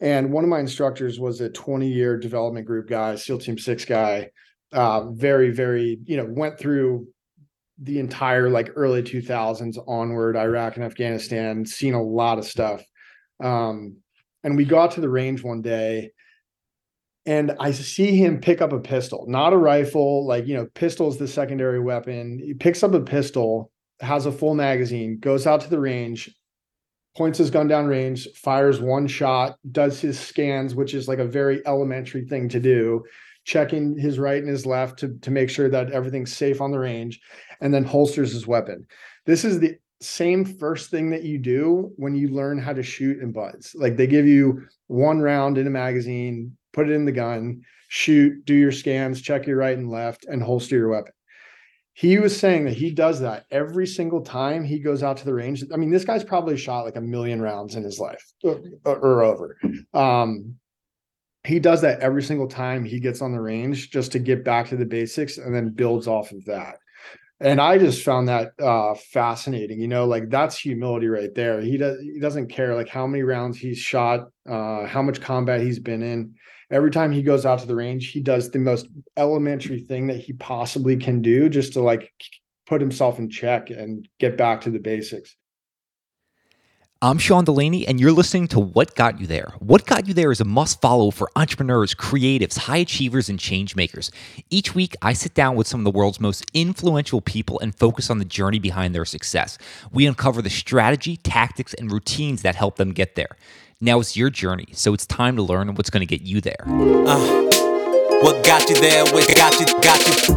And one of my instructors was a 20 year development group guy, SEAL Team Six guy. Uh, very, very, you know, went through the entire like early 2000s onward, Iraq and Afghanistan, seen a lot of stuff. Um, and we got to the range one day and I see him pick up a pistol, not a rifle. Like, you know, pistol is the secondary weapon. He picks up a pistol, has a full magazine, goes out to the range, points his gun down range, fires one shot, does his scans, which is like a very elementary thing to do, checking his right and his left to, to make sure that everything's safe on the range, and then holsters his weapon. This is the same first thing that you do when you learn how to shoot in BUD/S. Like they give you one round in a magazine, put it in the gun, shoot, do your scans, check your right and left, and holster your weapon. He was saying that he does that every single time he goes out to the range. I mean, this guy's probably shot like a million rounds in his life or, or over. Um, he does that every single time he gets on the range just to get back to the basics and then builds off of that and i just found that uh fascinating you know like that's humility right there he does he doesn't care like how many rounds he's shot uh how much combat he's been in every time he goes out to the range he does the most elementary thing that he possibly can do just to like put himself in check and get back to the basics I'm Sean Delaney, and you're listening to What Got You There. What Got You There is a must follow for entrepreneurs, creatives, high achievers, and change makers. Each week, I sit down with some of the world's most influential people and focus on the journey behind their success. We uncover the strategy, tactics, and routines that help them get there. Now it's your journey, so it's time to learn what's going to get you there. Uh, what got you there? What got you? Got you?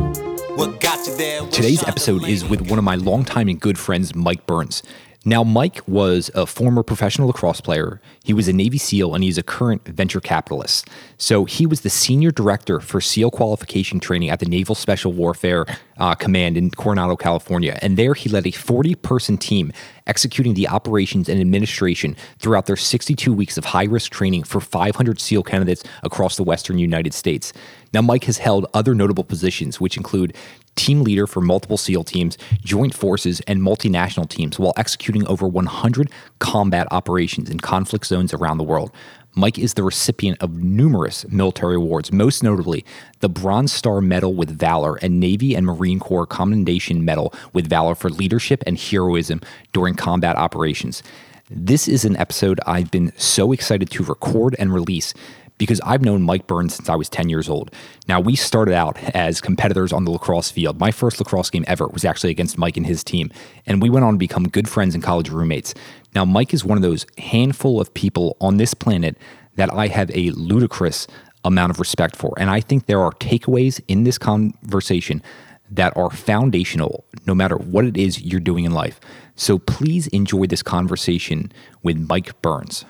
What got you there? Today's episode is with one of my longtime and good friends, Mike Burns. Now, Mike was a former professional lacrosse player. He was a Navy SEAL and he's a current venture capitalist. So he was the senior director for SEAL qualification training at the Naval Special Warfare uh, Command in Coronado, California. And there he led a 40 person team executing the operations and administration throughout their 62 weeks of high risk training for 500 SEAL candidates across the Western United States. Now, Mike has held other notable positions, which include team leader for multiple SEAL teams, joint forces, and multinational teams while executing over 100 combat operations in conflict zones around the world. Mike is the recipient of numerous military awards, most notably the Bronze Star Medal with Valor and Navy and Marine Corps Commendation Medal with Valor for leadership and heroism during combat operations. This is an episode I've been so excited to record and release because I've known Mike Burns since I was 10 years old. Now, we started out as competitors on the lacrosse field. My first lacrosse game ever was actually against Mike and his team, and we went on to become good friends and college roommates. Now, Mike is one of those handful of people on this planet that I have a ludicrous amount of respect for. And I think there are takeaways in this conversation that are foundational no matter what it is you're doing in life. So please enjoy this conversation with Mike Burns.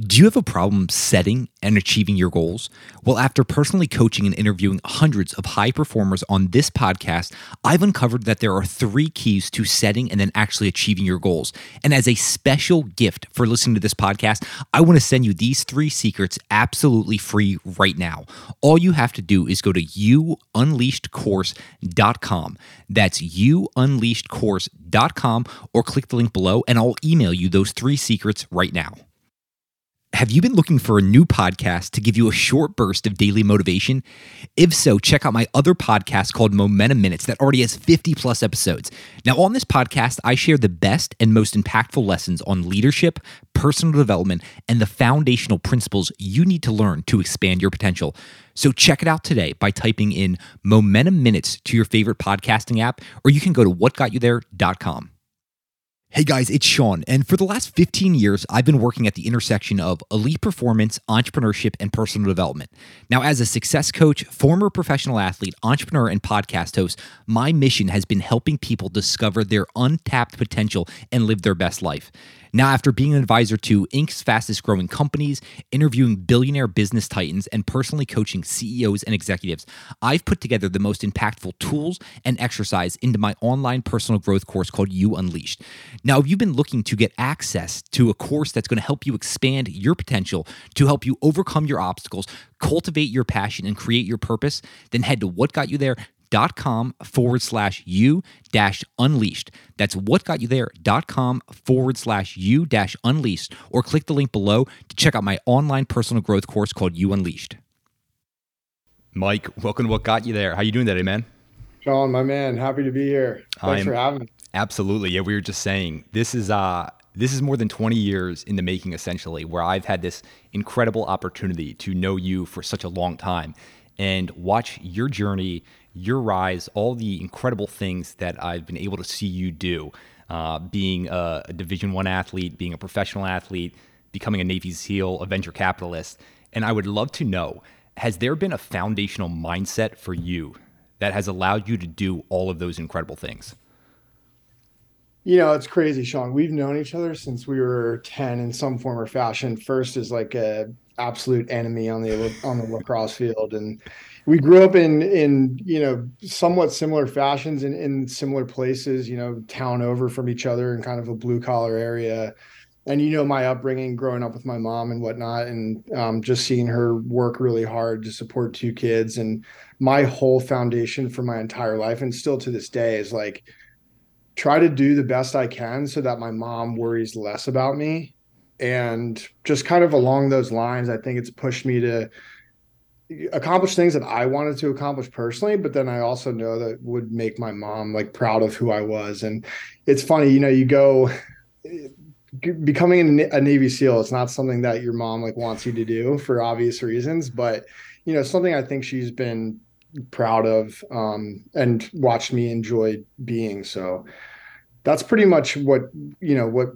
Do you have a problem setting and achieving your goals? Well, after personally coaching and interviewing hundreds of high performers on this podcast, I've uncovered that there are three keys to setting and then actually achieving your goals. And as a special gift for listening to this podcast, I want to send you these three secrets absolutely free right now. All you have to do is go to youunleashedcourse.com. That's youunleashedcourse.com or click the link below and I'll email you those three secrets right now. Have you been looking for a new podcast to give you a short burst of daily motivation? If so, check out my other podcast called Momentum Minutes that already has 50 plus episodes. Now, on this podcast, I share the best and most impactful lessons on leadership, personal development, and the foundational principles you need to learn to expand your potential. So check it out today by typing in Momentum Minutes to your favorite podcasting app, or you can go to whatgotyouthere.com. Hey guys, it's Sean, and for the last 15 years, I've been working at the intersection of elite performance, entrepreneurship, and personal development. Now, as a success coach, former professional athlete, entrepreneur, and podcast host, my mission has been helping people discover their untapped potential and live their best life. Now, after being an advisor to Inc.'s fastest growing companies, interviewing billionaire business titans, and personally coaching CEOs and executives, I've put together the most impactful tools and exercise into my online personal growth course called You Unleashed. Now, if you've been looking to get access to a course that's going to help you expand your potential, to help you overcome your obstacles, cultivate your passion, and create your purpose, then head to whatgotyouthere.com whatgotyouthere.com forward slash you dash unleashed. That's whatgotyouthere.com forward slash you dash unleashed, or click the link below to check out my online personal growth course called You Unleashed. Mike, welcome to What Got You There. How you doing today, man? Sean, my man, happy to be here. Thanks I'm, for having me. Absolutely. Yeah, we were just saying this is uh this is more than 20 years in the making essentially where I've had this incredible opportunity to know you for such a long time and watch your journey, your rise, all the incredible things that I've been able to see you do. Uh, being a, Division One athlete, being a professional athlete, becoming a Navy SEAL, a venture capitalist, and I would love to know: Has there been a foundational mindset for you that has allowed you to do all of those incredible things? You know, it's crazy, Sean. We've known each other since we were 10 in some form or fashion. First is like a absolute enemy on the on the lacrosse field and we grew up in in you know somewhat similar fashions in, in similar places you know town over from each other in kind of a blue collar area. And you know my upbringing growing up with my mom and whatnot and um, just seeing her work really hard to support two kids and my whole foundation for my entire life and still to this day is like try to do the best i can so that my mom worries less about me. And just kind of along those lines i think it's pushed me to accomplish things that i wanted to accomplish personally but then i also know that would make my mom like proud of who i was and it's funny you know you go becoming a navy seal it's not something that your mom like wants you to do for obvious reasons but you know something i think she's been proud of um, and watched me enjoy being so that's pretty much what you know what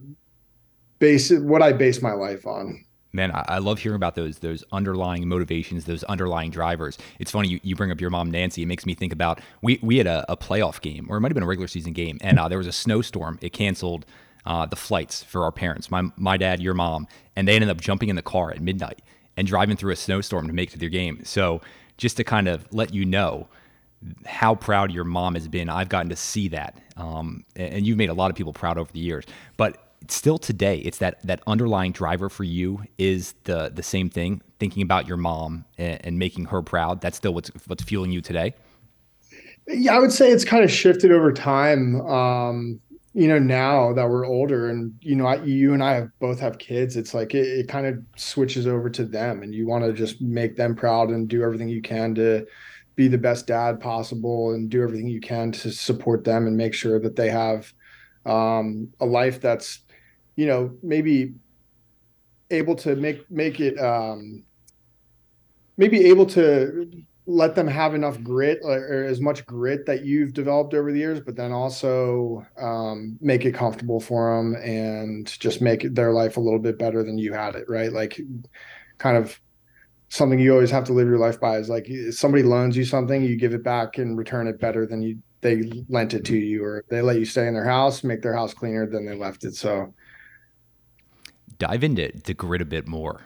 base what I base my life on. Man, I love hearing about those those underlying motivations, those underlying drivers. It's funny you, you bring up your mom Nancy. It makes me think about we we had a, a playoff game, or it might have been a regular season game, and uh, there was a snowstorm. It canceled uh, the flights for our parents, my my dad, your mom, and they ended up jumping in the car at midnight and driving through a snowstorm to make it to their game. So just to kind of let you know how proud your mom has been, I've gotten to see that, um, and you've made a lot of people proud over the years. But still today it's that that underlying driver for you is the the same thing thinking about your mom and, and, making her proud. That's still what's what's fueling you today? Yeah i would say it's kind of shifted over time um you know now that we're older and you know I, you and i have both have kids it's like it, it kind of switches over to them and you want to just make them proud and do everything you can to be the best dad possible and do everything you can to support them and make sure that they have um, a life that's you know, maybe able to make make it um maybe able to let them have enough grit or, as much grit that you've developed over the years, but then also um, make it comfortable for them and just make their life a little bit better than you had it, right? Like, kind of something you always have to live your life by is like somebody loans you something, you give it back and return it better than you they lent it to you, or they let you stay in their house, make their house cleaner than they left it. So dive into the grit a bit more.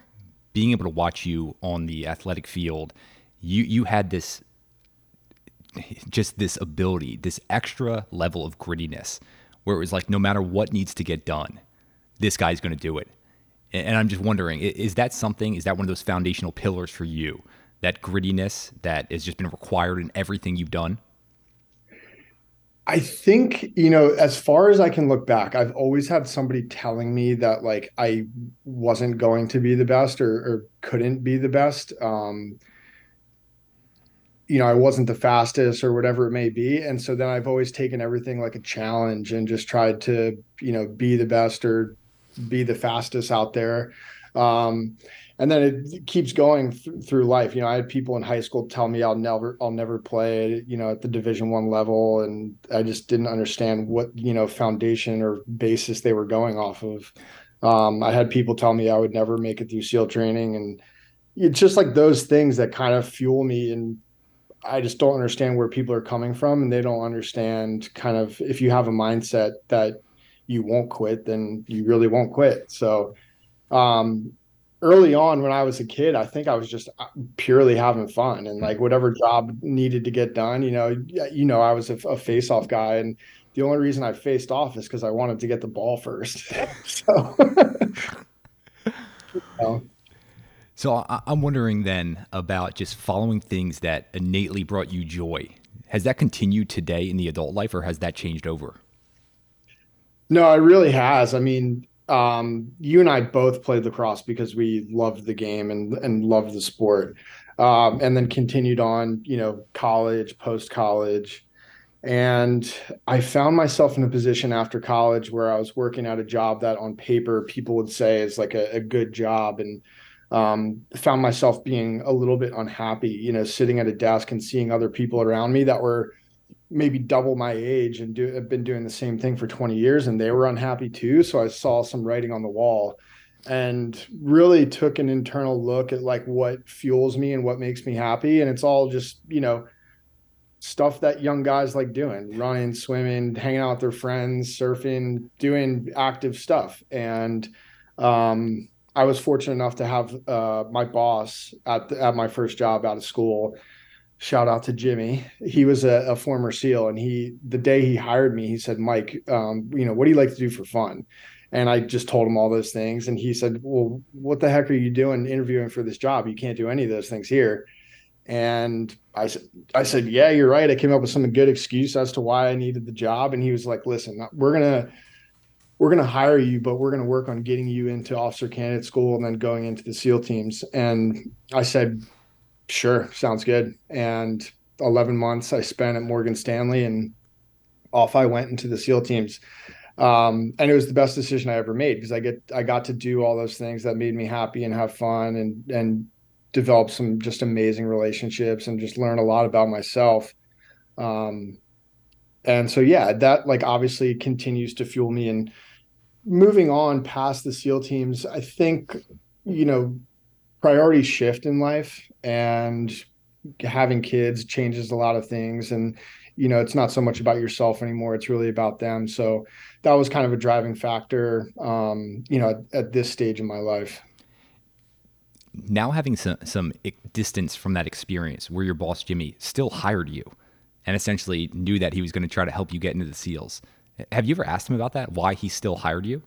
Being able to watch you on the athletic field, you you had this just this ability, this extra level of grittiness where it was like no matter what needs to get done, this guy's going to do it. And I'm just wondering, is that something? Is that one of those foundational pillars for you? That grittiness that has just been required in everything you've done? I think, you know, as far as I can look back, I've always had somebody telling me that like I wasn't going to be the best or, or couldn't be the best. Um, you know, I wasn't the fastest or whatever it may be. And so then I've always taken everything like a challenge and just tried to, you know, be the best or be the fastest out there. Um, and then it keeps going th- through life. You know, I had people in high school tell me I'll never, I'll never play, you know, at the Division One level, and I just didn't understand what you know foundation or basis they were going off of. Um, I had people tell me I would never make it through SEAL training, and it's just like those things that kind of fuel me. And I just don't understand where people are coming from, and they don't understand kind of if you have a mindset that you won't quit, then you really won't quit. So um, early on when I was a kid, I think I was just uh, purely having fun and like whatever job needed to get done, you know, you know, I was a, a face off guy and the only reason I faced off is because I wanted to get the ball first. so, you know. so I'm wondering then about just following things that innately brought you joy. Has that continued today in the adult life, or has that changed over? No, it really has. I mean, um, you and I both played lacrosse because we loved the game and and loved the sport, um, and then continued on. You know, college, post college, and I found myself in a position after college where I was working at a job that on paper people would say is like a, a good job and um, found myself being a little bit unhappy, you know, sitting at a desk and seeing other people around me that were maybe double my age and do, have been doing the same thing for 20 years and they were unhappy too. So I saw some writing on the wall and really took an internal look at like what fuels me and what makes me happy. And it's all just, you know, stuff that young guys like doing running swimming hanging out with their friends surfing doing active stuff and um, i was fortunate enough to have uh, my boss at, the, at my first job out of school shout out to jimmy he was a, a, former seal and he the day he hired me he said mike um, you know what do you like to do for fun and i just told him all those things and he said well what the heck are you doing interviewing for this job you can't do any of those things here and I said, I said, yeah, you're right. I came up with some good excuse as to why I needed the job. And he was like, listen, we're to, we're going to hire you, but we're going to work on getting you into officer candidate school and then going into the SEAL teams. And I said, sure, sounds good. And 11 months I spent at Morgan Stanley and off I went into the SEAL teams. Um, and it was the best decision I ever made because I get, I got to do all those things that made me happy and have fun and, and develop some just amazing relationships and just learn a lot about myself. Um, and so, yeah, that like obviously continues to fuel me. And moving on past the SEAL teams, I think, you know, priorities shift in life and having kids changes a lot of things. And, you know, it's not so much about yourself anymore. It's really about them. So that was kind of a driving factor, um, you know, at, at this stage in my life now having some, some distance from that experience where your boss Jimmy still hired you and essentially knew that he was going to try to help you get into the SEALs. Have you ever asked him about that? Why he still hired you?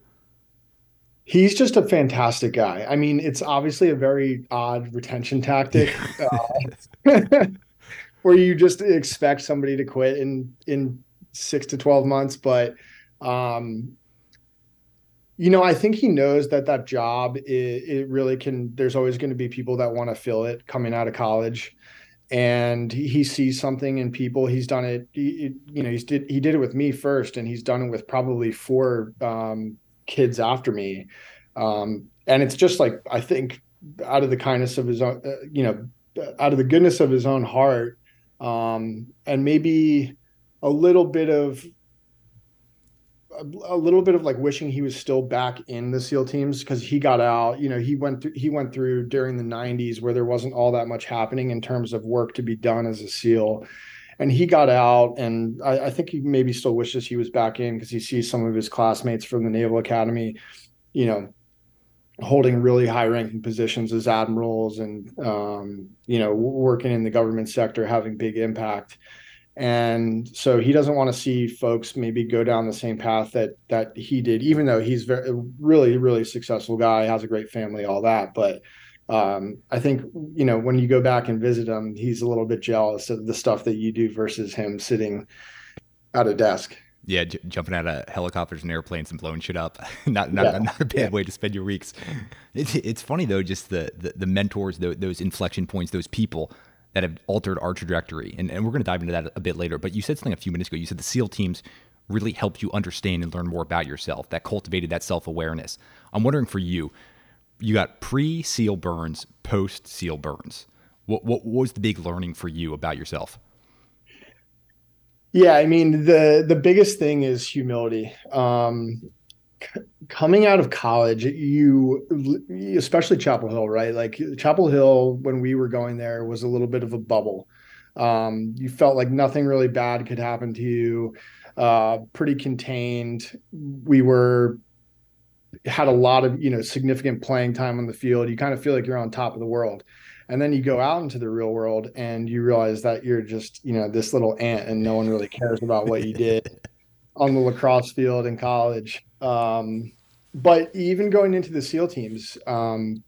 He's just a fantastic guy. I mean, it's obviously a very odd retention tactic uh, where you just expect somebody to quit in in 6 to 12 months, but um, you know, I think he knows that that job it, it really can. There's always going to be people that want to fill it coming out of college, and he, sees something in people. He's done it. He, you know, he's did he did it with me first, and he's done it with probably four um, kids after me, um, and it's just like I think out of the kindness of his own, uh, you know, out of the goodness of his own heart, um, and maybe a little bit of a, little bit of like wishing he was still back in the SEAL teams because he got out. You know, he went through he went through during the '90s where there wasn't all that much happening in terms of work to be done as a SEAL, and he got out. And I, I think he maybe still wishes he was back in because he sees some of his classmates from the Naval Academy, you know, holding really high ranking positions as admirals and um, you know working in the government sector having big impact and so he doesn't want to see folks maybe go down the same path that that he did even though he's very really really successful guy has a great family all that but um, i think you know when you go back and visit him he's a little bit jealous of the stuff that you do versus him sitting at a desk yeah, j- jumping out of helicopters and airplanes and blowing shit up. not not, yeah. not a bad yeah. way to spend your weeks. It's, it's funny though, just the the, the mentors, the, those inflection points, those people that have altered our trajectory. And, and we're going to dive into that a bit later. But you said something a few minutes ago. You said the SEAL teams really helped you understand and learn more about yourself, that cultivated that self awareness. I'm wondering for you, you got pre SEAL Burns, post SEAL Burns. What, what was the big learning for you about yourself? Yeah, I mean the the biggest thing is humility. Um, coming out of college, you, especially Chapel Hill, right? Like Chapel Hill, when we were going there, was a little bit of a bubble. Um, you felt like nothing really bad could happen to you. Uh, pretty contained. We were had a lot of you know significant playing time on the field. You kind of feel like you're on top of the world. And then you go out into the real world and you realize that you're just, you know, this little ant and no one really cares about what you did on the lacrosse field in college. Um, but even going into the SEAL teams, um,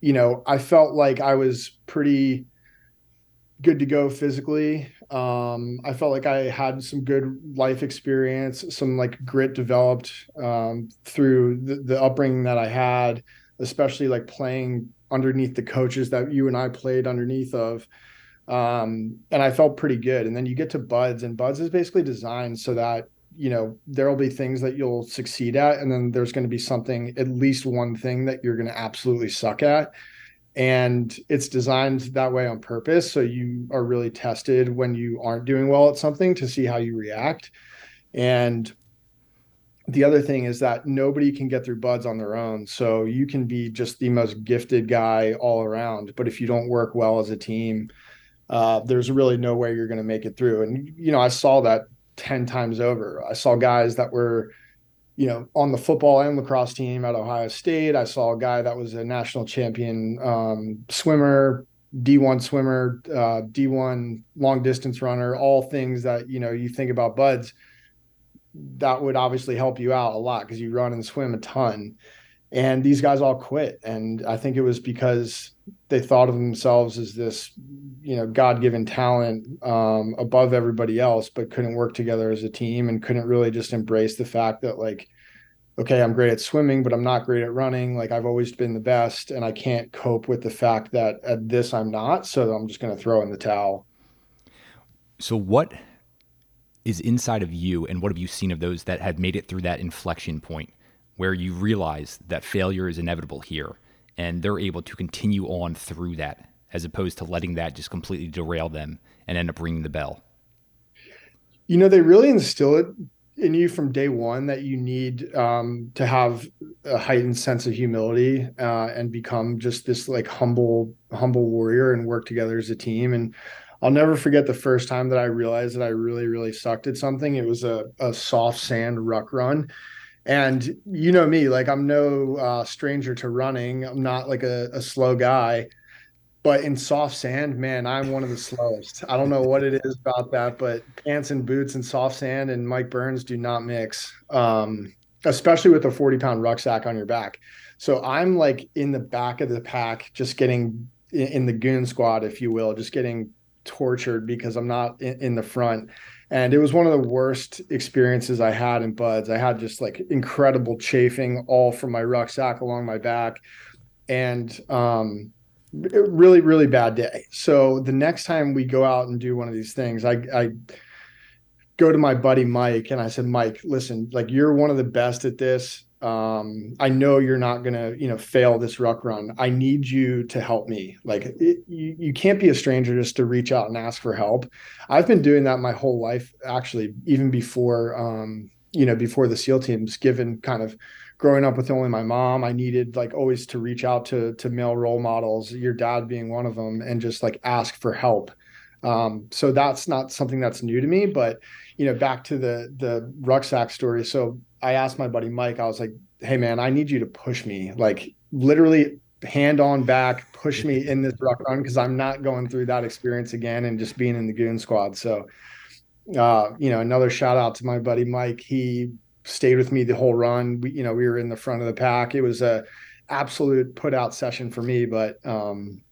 you know, I felt like I was pretty good to go physically. Um, I felt like I had some good life experience, some like grit developed um, through the, the upbringing that I had, especially like playing underneath the coaches that you and I played underneath of. Um, and I felt pretty good. And then you get to BUD/S, and BUD/S is basically designed so that you know there will be things that you'll succeed at and then there's going to be something at least one thing that you're going to absolutely suck at and it's designed that way on purpose so you are really tested when you aren't doing well at something to see how you react. And the other thing is that nobody can get through BUD/S on their own so you can be just the most gifted guy all around. But if you don't work well as a team uh, there's really no way you're going to make it through. And you know i saw that 10 times over. I saw guys that were you know, on the football and lacrosse team at Ohio State. I saw a guy that was a national champion um, swimmer, D1 swimmer, uh, D1 long distance runner, all things that, you know, you think about BUD/S that would obviously help you out a lot because you run and swim a ton. And these guys all quit. And I think it was because they thought of themselves as this, you know, God given talent um, above everybody else, but couldn't work together as a team and couldn't really just embrace the fact that, like, okay, I'm great at swimming, but I'm not great at running. Like, I've always been the best, and I can't cope with the fact that at this I'm not. So I'm just going to throw in the towel. So, what is inside of you, and what have you seen of those that have made it through that inflection point where you realize that failure is inevitable here? and they're able to continue on through that as opposed to letting that just completely derail them and end up ringing the bell. You know, they really instill it in you from day one that you need um, to have a heightened sense of humility uh, and become just this like humble, humble warrior and work together as a team. And I'll never forget the first time that I realized that I really, really sucked at something. It was a, a soft sand ruck run and you know me, like I'm no uh, stranger to running. I'm not like a, a slow guy, but in soft sand, man, I'm one of the slowest. I don't know what it is about that, but pants and boots and soft sand and Mike Burns do not mix, um, especially with a 40 pound rucksack on your back. So I'm like in the back of the pack, just getting in the goon squad, if you will, just getting tortured because I'm not in, in the front and it was one of the worst experiences I had in BUD/S. I had just like incredible chafing all from my rucksack along my back, and um, really really bad day. So the next time we go out and do one of these things, I I go to my buddy Mike and I said, Mike, listen, like you're one of the best at this um, I know you're not going to, you know, fail this ruck run. I need you to help me. Like it, you, you can't be a stranger just to reach out and ask for help. I've been doing that my whole life, actually, even before, um, you know, before the SEAL teams, given kind of growing up with only my mom, I needed like always to reach out to, to male role models, your dad being one of them, and just like ask for help. Um, so that's not something that's new to me, but you know, back to the the rucksack story. So I asked my buddy Mike, I was like, hey man, I need you to push me, like literally hand on back, push me in this ruck run because I'm not going through that experience again and just being in the goon squad. So uh, you know, another shout out to my buddy Mike. He stayed with me the whole run. We, you know, we were in the front of the pack. It was a absolute put out session for me, but um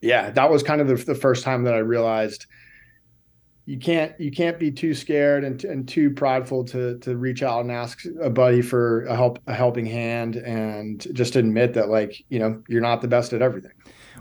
yeah, that was kind of the, the first time that I realized you can't you can't be too scared and, and too prideful to to reach out and ask a buddy for a help a helping hand and just admit that like you know you're not the best at everything.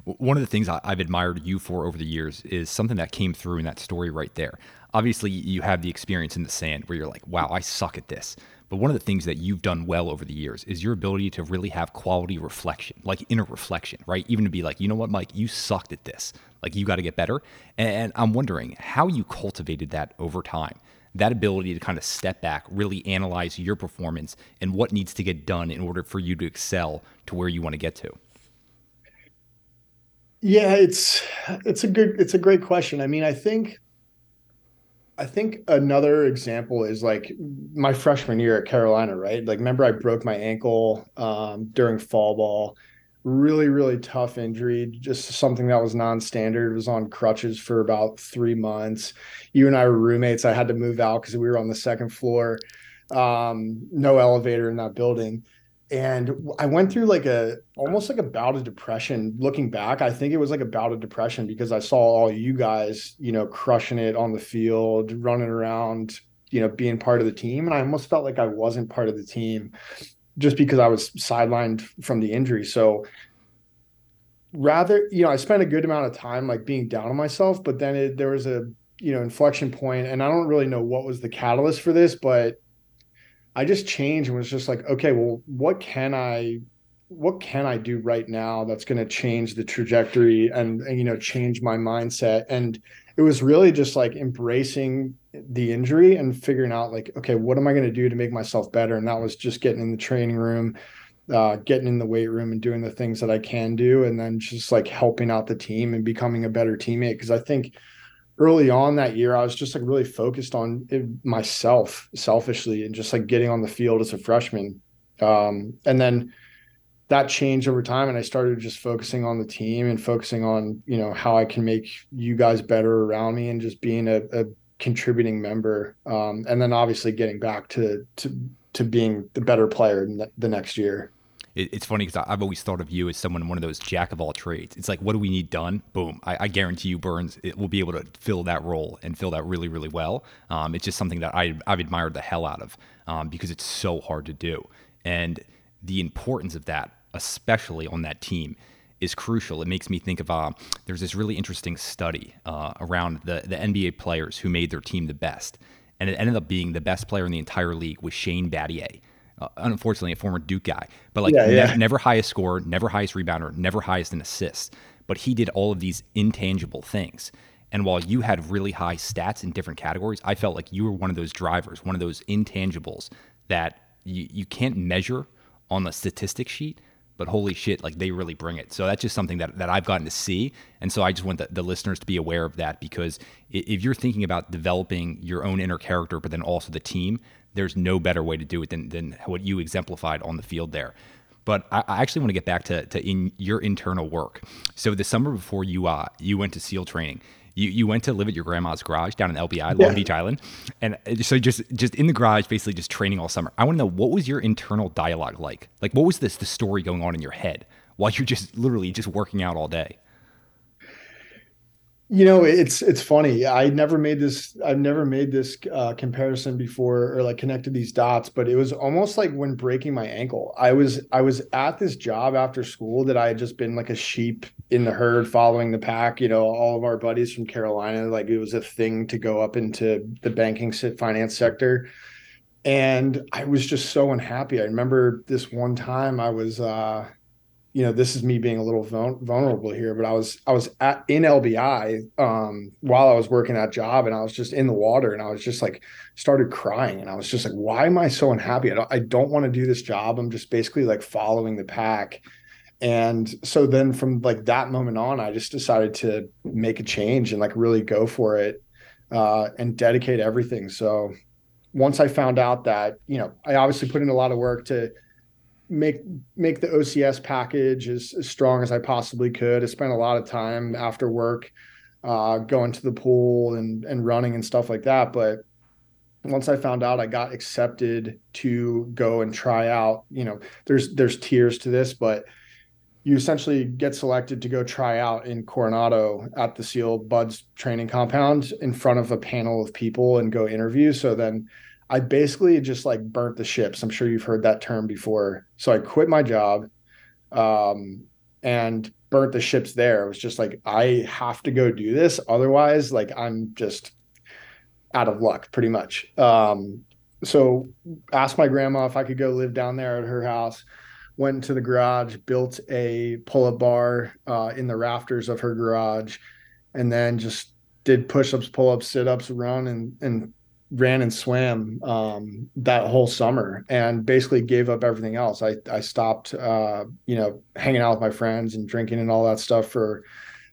One of the things i've admired you for over the years is something that came through in that story right there. Obviously you have the experience in the sand where you're like wow i suck at this but one of the things that you've done well over the years is your ability to really have quality reflection, like inner reflection, right? Even to be like, you know what, Mike, you sucked at this. Like, you got to get better. And I'm wondering how you cultivated that over time. That ability to kind of step back, really analyze your performance and what needs to get done in order for you to excel to where you want to get to. Yeah, it's it's a good it's a great question. I mean, I think I think another example is like my freshman year at Carolina, right? Like, remember I broke my ankle um, during fall ball. Really, really tough injury. Just something that was non-standard. Was on crutches for about three months. You and I were roommates. I had to move out because we were on the second floor. Um, no elevator in that building. And I went through like a almost like a bout of depression. Looking back, I think it was like a bout of depression because I saw all you guys, you know, crushing it on the field, running around, you know, being part of the team, and I almost felt like I wasn't part of the team just because I was sidelined from the injury. So rather, you know, I spent a good amount of time like being down on myself, but then it, there was a you know inflection point, and I don't really know what was the catalyst for this, but I just changed and was just like, okay, well, what can I what can I do right now that's going to change the trajectory and, and you know change my mindset? And it was really just like embracing the injury and figuring out like okay what am I going to do to make myself better? And that was just getting in the training room uh, getting in the weight room and doing the things that I can do and then just like helping out the team and becoming a better teammate. Because I think early on that year, I was just like really focused on it, myself selfishly and just like getting on the field as a freshman. Um, and then that changed over time and I started just focusing on the team and focusing on, you know, how I can make you guys better around me and just being a, a contributing member. Um, and then obviously getting back to, to, to being the better player the next year it, it's funny because I've always thought of you as someone one of those jack of all trades. It's like, what do we need done? Boom! I, I guarantee you, Burns, it will be able to fill that role and fill that really, really well. Um, it's just something that I, I've admired the hell out of um, because it's so hard to do, and the importance of that, especially on that team, is crucial. It makes me think of uh, there's this really interesting study uh, around the the NBA players who made their team the best, and it ended up being the best player in the entire league was Shane Battier uh, unfortunately a former Duke guy, but like yeah, yeah. Ne- never highest scorer, never highest rebounder, never highest in assists. But he did all of these intangible things. And while you had really high stats in different categories, I felt like you were one of those drivers, one of those intangibles that you, you can't measure on the statistic sheet, but holy shit, like they really bring it. So that's just something that, that I've gotten to see. And so I just want the, the listeners to be aware of that because if you're thinking about developing your own inner character, but then also the team, there's no better way to do it than, than what you exemplified on the field there. But I, I actually want to get back to, to in your internal work. So the summer before you uh, you went to SEAL training, you, you went to live at your grandma's garage down in LBI, Long Beach Island, and so just just in the garage, basically just training all summer. I want to know what was your internal dialogue like? Like, what was this the story going on in your head while you're just literally just working out all day? You know, it's it's funny. I never made this. I've never made this uh, comparison before, or like connected these dots. But it was almost like when breaking my ankle. I was I was at this job after school that I had just been like a sheep in the herd, following the pack. You know, all of our buddies from Carolina, like it was a thing to go up into the banking finance sector, and I was just so unhappy. I remember this one time I was. uh you know, this is me being a little vulnerable here, but I was I was at in LBI um, while I was working that job, and I was just in the water, and I was just like started crying, and I was just like, why am I so unhappy? I don't, I don't want to do this job. I'm just basically like following the pack, and so then from like that moment on, I just decided to make a change and like really go for it uh, and dedicate everything. So once I found out that you know, I obviously put in a lot of work to make make the OCS package as, as strong as I possibly could. I spent a lot of time after work uh, going to the pool and and running and stuff like that. But once I found out I got accepted to go and try out, you know, there's there's tiers to this, but you essentially get selected to go try out in Coronado at the SEAL BUD/S training compound in front of a panel of people and go interview. So then I basically just like burnt the ships. I'm sure you've heard that term before. So I quit my job um, and burnt the ships there. It was just like, I have to go do this. Otherwise, like, I'm just out of luck pretty much. Um, so asked my grandma if I could go live down there at her house. Went into the garage, built a pull-up bar uh, in the rafters of her garage, and then just did push-ups, pull-ups, sit-ups, run, and and ran and swam um, that whole summer and basically gave up everything else. I I stopped uh, you know hanging out with my friends and drinking and all that stuff for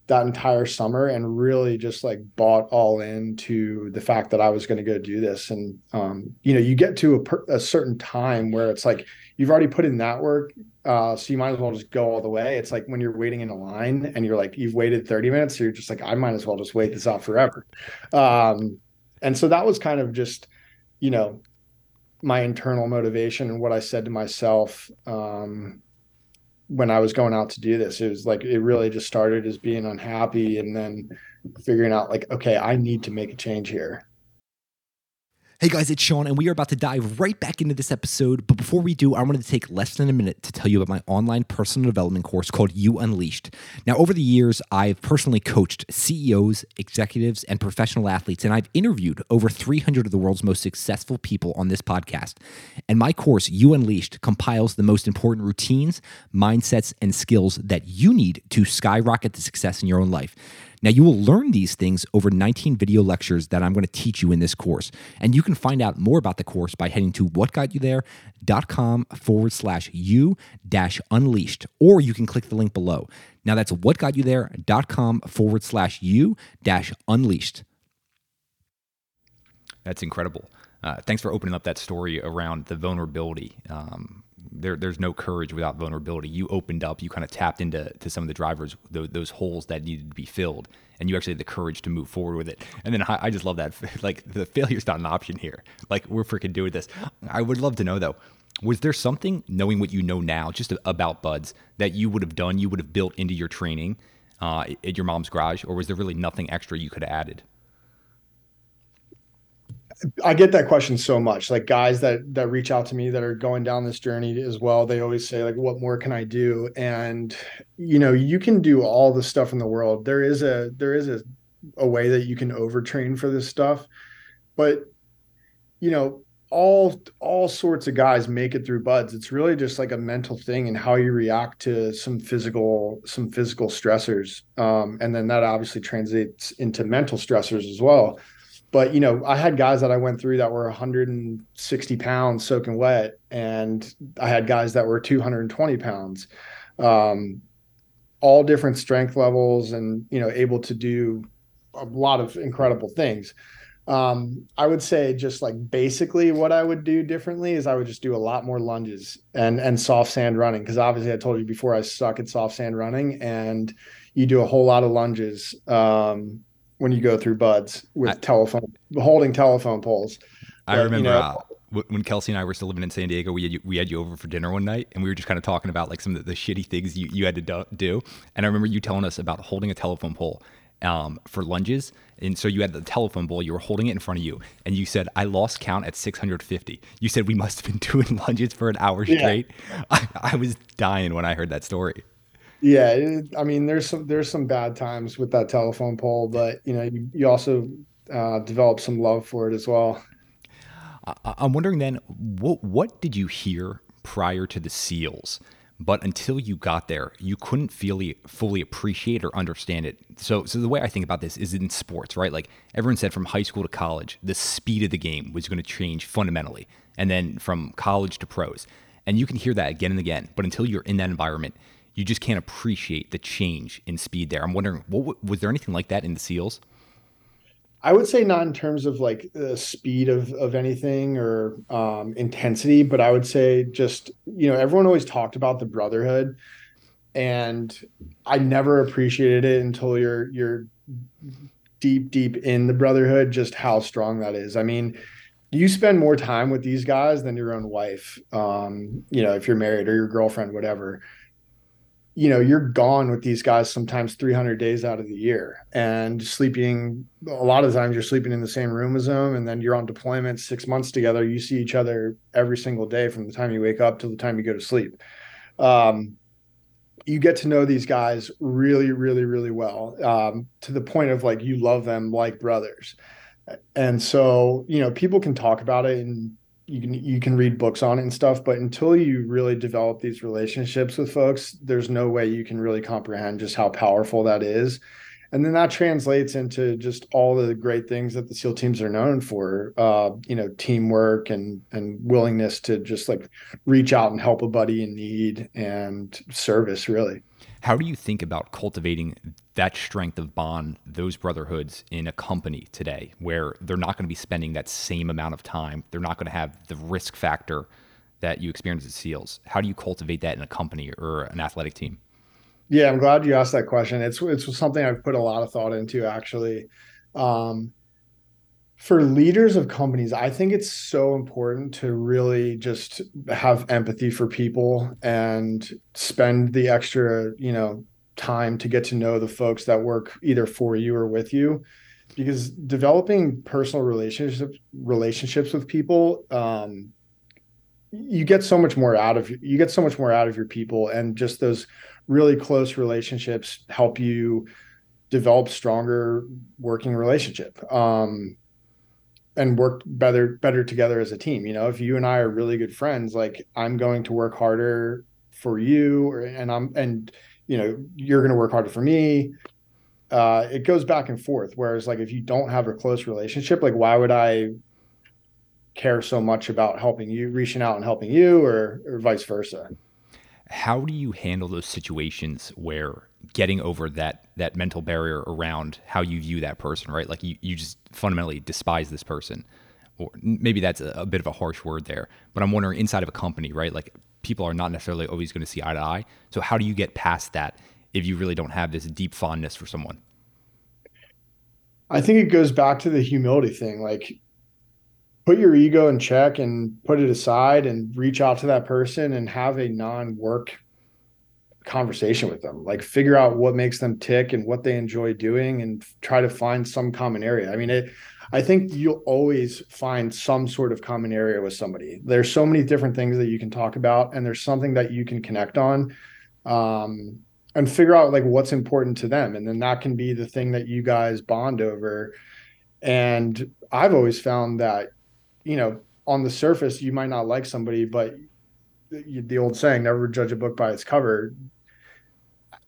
that entire summer and really just like bought all into the fact that I was going to go do this. And um, you know, you get to a, per- a, certain time where it's like you've already put in that work, uh, so you might as well just go all the way. It's like when you're waiting in a line and you're like you've waited 30 minutes, so you're just like I might as well just wait this out forever. Um, and so that was kind of just you know my internal motivation and what I said to myself um, when I was going out to do this. It was like it really just started as being unhappy and then figuring out like, okay, I need to make a change here. Hey guys, it's Sean, and we are about to dive right back into this episode. But before we do, I wanted to take less than a minute to tell you about my online personal development course called You Unleashed. Now, over the years, I've personally coached CEOs, executives, and professional athletes, and I've interviewed over 300 of the world's most successful people on this podcast. And my course, You Unleashed, compiles the most important routines, mindsets, and skills that you need to skyrocket the success in your own life. Now, you will learn these things over 19 video lectures that I'm going to teach you in this course. And you can find out more about the course by heading to whatgotyouthere.com forward slash you dash unleashed, or you can click the link below. Now, that's whatgotyouthere.com forward slash you dash unleashed. That's incredible. Uh, thanks for opening up that story around the vulnerability. Um, there, there's no courage without vulnerability. You opened up, you kind of tapped into to some of the drivers, those, those, holes that needed to be filled, and you actually had the courage to move forward with it. And then I, I just love that. Like the failure's not an option here. Like we're freaking doing this. I would love to know though, was there something, knowing what you know now, just about BUD/S, that you would have done, you would have built into your training uh, at your mom's garage, or was there really nothing extra you could have added? I get that question so much. Like guys that that reach out to me that are going down this journey as well, they always say like what more can I do? And you know, you can do all the stuff in the world. There is a there is a a way that you can overtrain for this stuff. But you know, all all sorts of guys make it through BUD/S. It's really just like a mental thing and how you react to some physical some physical stressors. Um, and then that obviously translates into mental stressors as well but you know, I had guys that I went through that were 160 pounds soaking wet, and I had guys that were 220 pounds, um, all different strength levels, and you know, able to do a lot of incredible things. Um, I would say just like basically what I would do differently is I would just do a lot more lunges and and soft sand running because obviously I told you before I suck at soft sand running and you do a whole lot of lunges um, when you go through BUD/S with I, telephone holding telephone poles. I but, remember you know, uh, when Kelsey and I were still living in San Diego, we had you, we had you over for dinner one night, and we were just kind of talking about like some of the, the shitty things you, you had to do. And I remember you telling us about holding a telephone pole um, for lunges. And so you had the telephone pole, you were holding it in front of you, and you said, I lost count at 650. You said we must have been doing lunges for an hour straight. Yeah. I, I was dying when I heard that story. Yeah, it, I mean, there's some there's some bad times with that telephone pole, but you know, you, you also uh, develop some love for it as well. I'm wondering then, what what did you hear prior to the seals? But until you got there, you couldn't fully fully appreciate or understand it. So, so the way I think about this is in sports, right? Like everyone said, from high school to college, the speed of the game was going to change fundamentally, and then from college to pros, and you can hear that again and again. But until you're in that environment, you just can't appreciate the change in speed there. I'm wondering, what was there anything like that in the seals? I would say not in terms of like the speed of of anything or um, intensity, but I would say just you know everyone always talked about the brotherhood, and I never appreciated it until you're you're deep deep in the brotherhood. Just how strong that is. I mean, you spend more time with these guys than your own wife. Um, you know, if you're married or your girlfriend, whatever you know you're gone with these guys sometimes 300 days out of the year and sleeping a lot of times you're sleeping in the same room as them and then you're on deployment six months together you see each other every single day from the time you wake up till the time you go to sleep. Um, you get to know these guys really really really well um, to the point of like you love them like brothers. And so you know people can talk about it and you can you can read books on it and stuff but until you really develop these relationships with folks there's no way you can really comprehend just how powerful that is. And then that translates into just all the great things that the seal teams are known for uh, you know teamwork and and willingness to just like reach out and help a buddy in need and service really how do you think about cultivating that strength of bond, those brotherhoods in a company today where they're not going to be spending that same amount of time? They're not going to have the risk factor that you experience at SEALs. How do you cultivate that in a company or an athletic team? Yeah, I'm glad you asked that question. It's it's something I've put a lot of thought into actually. Um, for leaders of companies, I think it's so important to really just have empathy for people and spend the extra, you know, time to get to know the folks that work either for you or with you. Because developing personal relationships relationships with people um, you get so much more out of you get so much more out of your people. And just those really close relationships help you develop stronger working relationship. Um, and work better better together as a team. You know if you and i are really good friends like i'm going to work harder for you or, and i'm and you know you're going to work harder for me. Uh, it goes back and forth. Whereas like if you don't have a close relationship like why would i care so much about helping you, reaching out and helping you, or or vice versa. How do you handle those situations where getting over that that mental barrier around how you view that person, right? Like you, you just fundamentally despise this person. Or maybe that's a, a bit of a harsh word there, but I'm wondering inside of a company, right? Like people are not necessarily always going to see eye to eye. So how do you get past that if you really don't have this deep fondness for someone? I think it goes back to the humility thing. Like put your ego in check and put it aside and reach out to that person and have a non-work conversation with them like figure out what makes them tick and what they enjoy doing and try to find some common area. I mean it i think you'll always find some sort of common area with somebody. There's so many different things that you can talk about and there's something that you can connect on um, and figure out like what's important to them. And then that can be the thing that you guys bond over. And i've always found that you know, on the surface, you might not like somebody, but the old saying, never judge a book by its cover.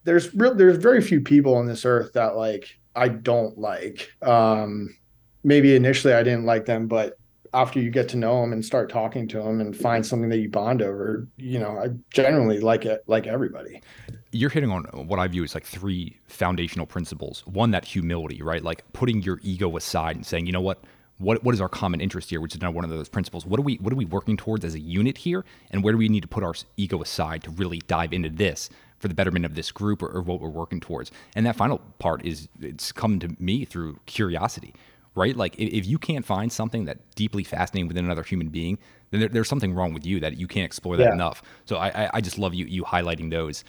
There's real, there's very few people on this earth that like I don't like. Um, maybe initially I didn't like them, but after you get to know them and start talking to them and find something that you bond over, you know, I generally like it, like everybody. You're hitting on what I view as like three foundational principles. One, that humility, right? Like putting your ego aside and saying, you know what, what what is our common interest here, which is now one of those principles. What are we what are we working towards as a unit here, and where do we need to put our ego aside to really dive into this for the betterment of this group or, or what we're working towards? And that final part is it's come to me through curiosity, right? Like if, you can't find something that deeply fascinating within another human being, then there, there's something wrong with you that you can't explore that yeah. enough. So I, I, I just love you you highlighting those.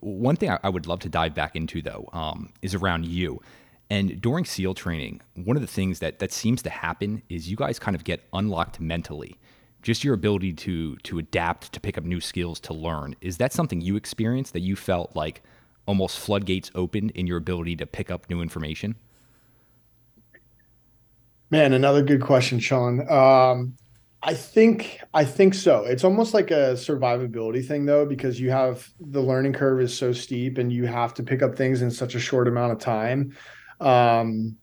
One thing I, I would love to dive back into though um, is around you and during SEAL training, one of the things that that seems to happen is you guys kind of get unlocked mentally. Just your ability to to adapt, to pick up new skills, to learn. Is that something you experienced that you felt like almost floodgates opened in your ability to pick up new information? Man, another good question, Sean. Um, I think I think so. It's almost like a survivability thing though, because you have the learning curve is so steep and you have to pick up things in such a short amount of time um,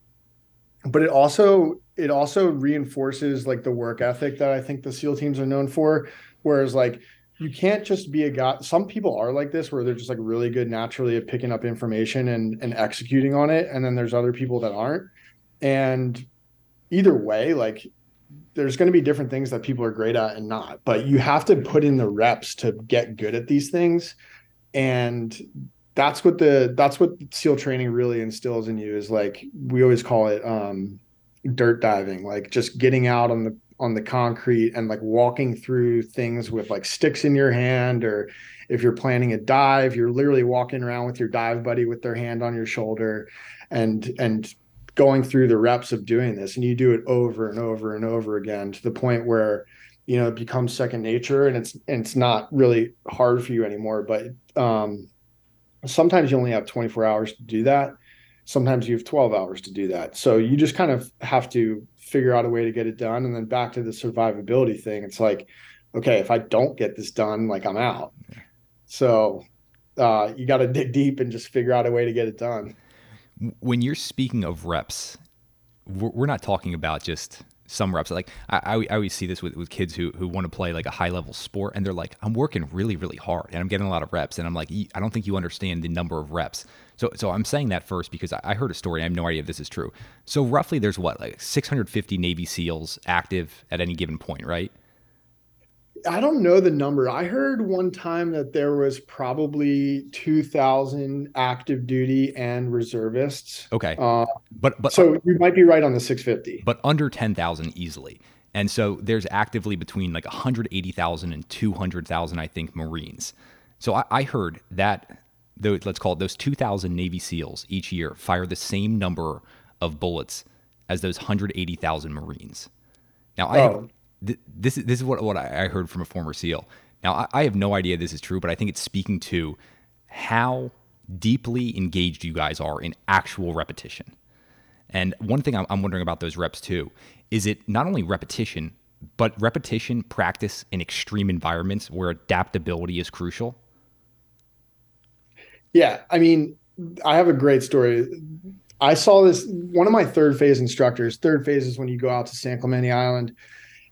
but it also it also reinforces like the work ethic that I think the SEAL teams are known for. Whereas like you can't just be a guy. Some people are like this, where they're just like really good naturally at picking up information and and executing on it, and then there's other people that aren't. And either way, like there's going to be different things that people are great at and not, but you have to put in the reps to get good at these things. And that's what the that's what seal training really instills in you is like we always call it um dirt diving like just getting out on the on the concrete and like walking through things with like sticks in your hand or if you're planning a dive you're literally walking around with your dive buddy with their hand on your shoulder and and going through the reps of doing this. And you do it over and over and over again to the point where you know it becomes second nature and it's and it's not really hard for you anymore. But um sometimes you only have 24 hours to do that sometimes you have 12 hours to do that so you just kind of have to figure out a way to get it done and then back to the survivability thing it's like okay if i don't get this done like i'm out so uh, you got to dig deep and just figure out a way to get it done when you're speaking of reps we're not talking about just some reps. Like I, I, always see this with, with kids who, who want to play like a high level sport and they're like, I'm working really, really hard and I'm getting a lot of reps. And I'm like, I don't think you understand the number of reps. So, so I'm saying that first because I, I heard a story. I have no idea if this is true. So roughly there's what, like 650 Navy SEALs active at any given point, right? I don't know the number. I heard one time that there was probably 2000 active duty and reservists. Okay. Uh, but but so you might be right on the 650. but under 10,000 easily. And so there's actively between like 180,000 and 200,000, I think, Marines. So I, I heard that, those, let's call it those 2,000 Navy SEALs each year fire the same number of bullets as those 180,000 Marines. Now, I have, Oh. th- this, is- this is what, what I I heard from a former SEAL. Now, I, I have no idea this is true, but I think it's speaking to how deeply engaged you guys are in actual repetition. And one thing I'm, I'm wondering about those reps too is it not only repetition, but repetition practice in extreme environments where adaptability is crucial? Yeah, I mean, I have a great story. I saw this one of my third phase instructors. Third phase is when you go out to San Clemente Island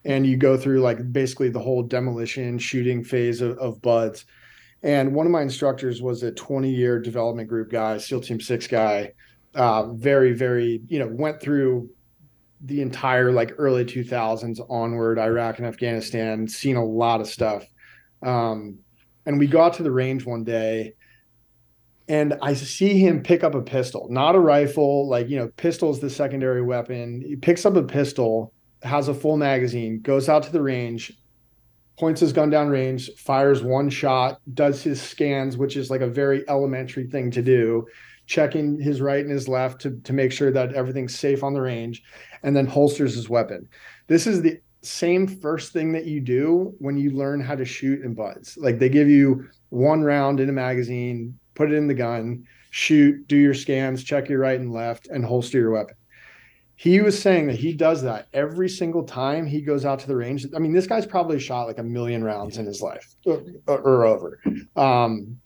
and you go through like basically the whole demolition shooting phase of, of BUD/S. And one of my instructors was a 20 year development group guy, SEAL Team Six guy. Uh, very, very, you know, went through the entire like early 2000s onward, Iraq and Afghanistan, seen a lot of stuff. Um, and we got to the range one day and I see him pick up a pistol, not a rifle. Like, you know, pistol is the secondary weapon. He picks up a pistol, has a full magazine, goes out to the range, points his gun down range, fires one shot, does his scans, which is like a very elementary thing to do, checking his right and his left to, to make sure that everything's safe on the range, and then holsters his weapon. This is the same first thing that you do when you learn how to shoot in BUD/S. Like they give you one round in a magazine, put it in the gun, shoot, do your scans, check your right and left, and holster your weapon. He was saying that he does that every single time he goes out to the range. I mean, this guy's probably shot like a million rounds in his life or, or over. Um,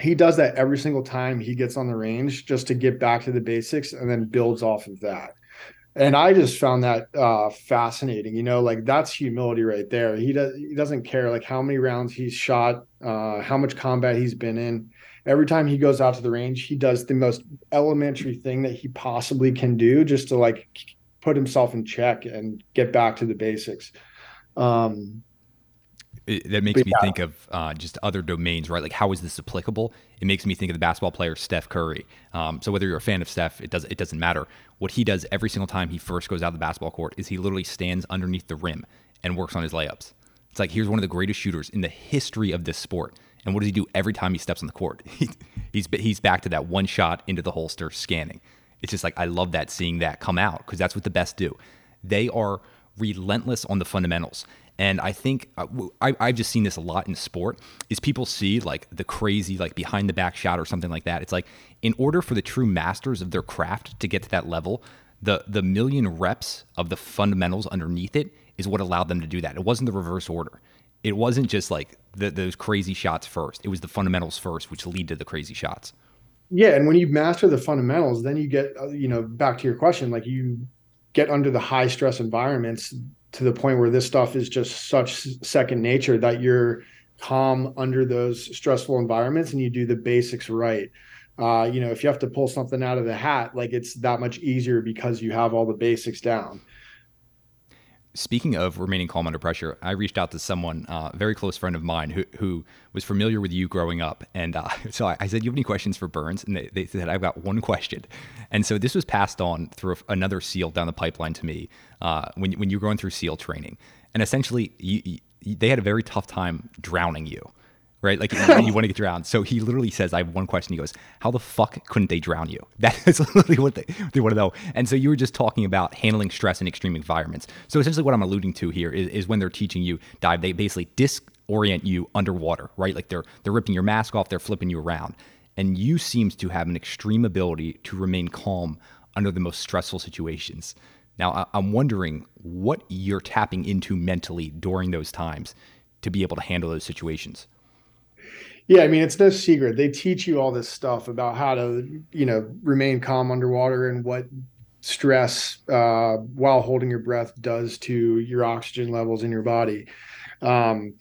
he does that every single time he gets on the range just to get back to the basics and then builds off of that. And I just found that uh, fascinating. You know, like that's humility right there. He does he doesn't care like how many rounds he's shot, uh, how much combat he's been in. Every time he goes out to the range, he does the most elementary thing that he possibly can do just to like put himself in check and get back to the basics. Um, It, that makes me yeah. think of uh, just other domains, right? Like, how is this applicable? It makes me think of the basketball player Steph Curry. Um, so whether you're a fan of Steph, it does it doesn't matter. What he does every single time he first goes out of the basketball court is he literally stands underneath the rim and works on his layups. It's like here's one of the greatest shooters in the history of this sport. And what does he do every time he steps on the court? He, he's he's back to that one shot into the holster scanning. It's just like I love that seeing that come out because that's what the best do. They are relentless on the fundamentals. And I think uh, I, I've just seen this a lot in sport is people see like the crazy like behind the back shot or something like that. It's like in order for the true masters of their craft to get to that level, the the million reps of the fundamentals underneath it is what allowed them to do that. It wasn't the reverse order. It wasn't just like the, those crazy shots first. It was the fundamentals first, which lead to the crazy shots. yeah, and when you master the fundamentals, then you get uh, you know back to your question, like you get under the high stress environments to the point where this stuff is just such second nature that you're calm under those stressful environments and you do the basics right. Uh, you know, if you have to pull something out of the hat, like it's that much easier because you have all the basics down. Speaking of remaining calm under pressure, I reached out to someone, uh, a very close friend of mine, who, who was familiar with you growing up. And uh, so I, I said, You have any questions for Burns? And they, they said, I've got one question. And so this was passed on through another SEAL down the pipeline to me uh, when, when you were going through SEAL training. And essentially, you, you, they had a very tough time drowning you. Right, like you, want to get drowned. So he literally says, "I have one question." He goes, "How the fuck couldn't they drown you?" That is literally what they, they want to know. And so you were just talking about handling stress in extreme environments. So essentially, what I'm alluding to here is, is when they're teaching you dive, they basically disorient you underwater, right? Like they're they're ripping your mask off, they're flipping you around, and you seems to have an extreme ability to remain calm under the most stressful situations. Now, I'm wondering what you're tapping into mentally during those times to be able to handle those situations. Yeah, I mean, it's no secret. They teach you all this stuff about how to, you know, remain calm underwater and what stress uh, while holding your breath does to your oxygen levels in your body. Um,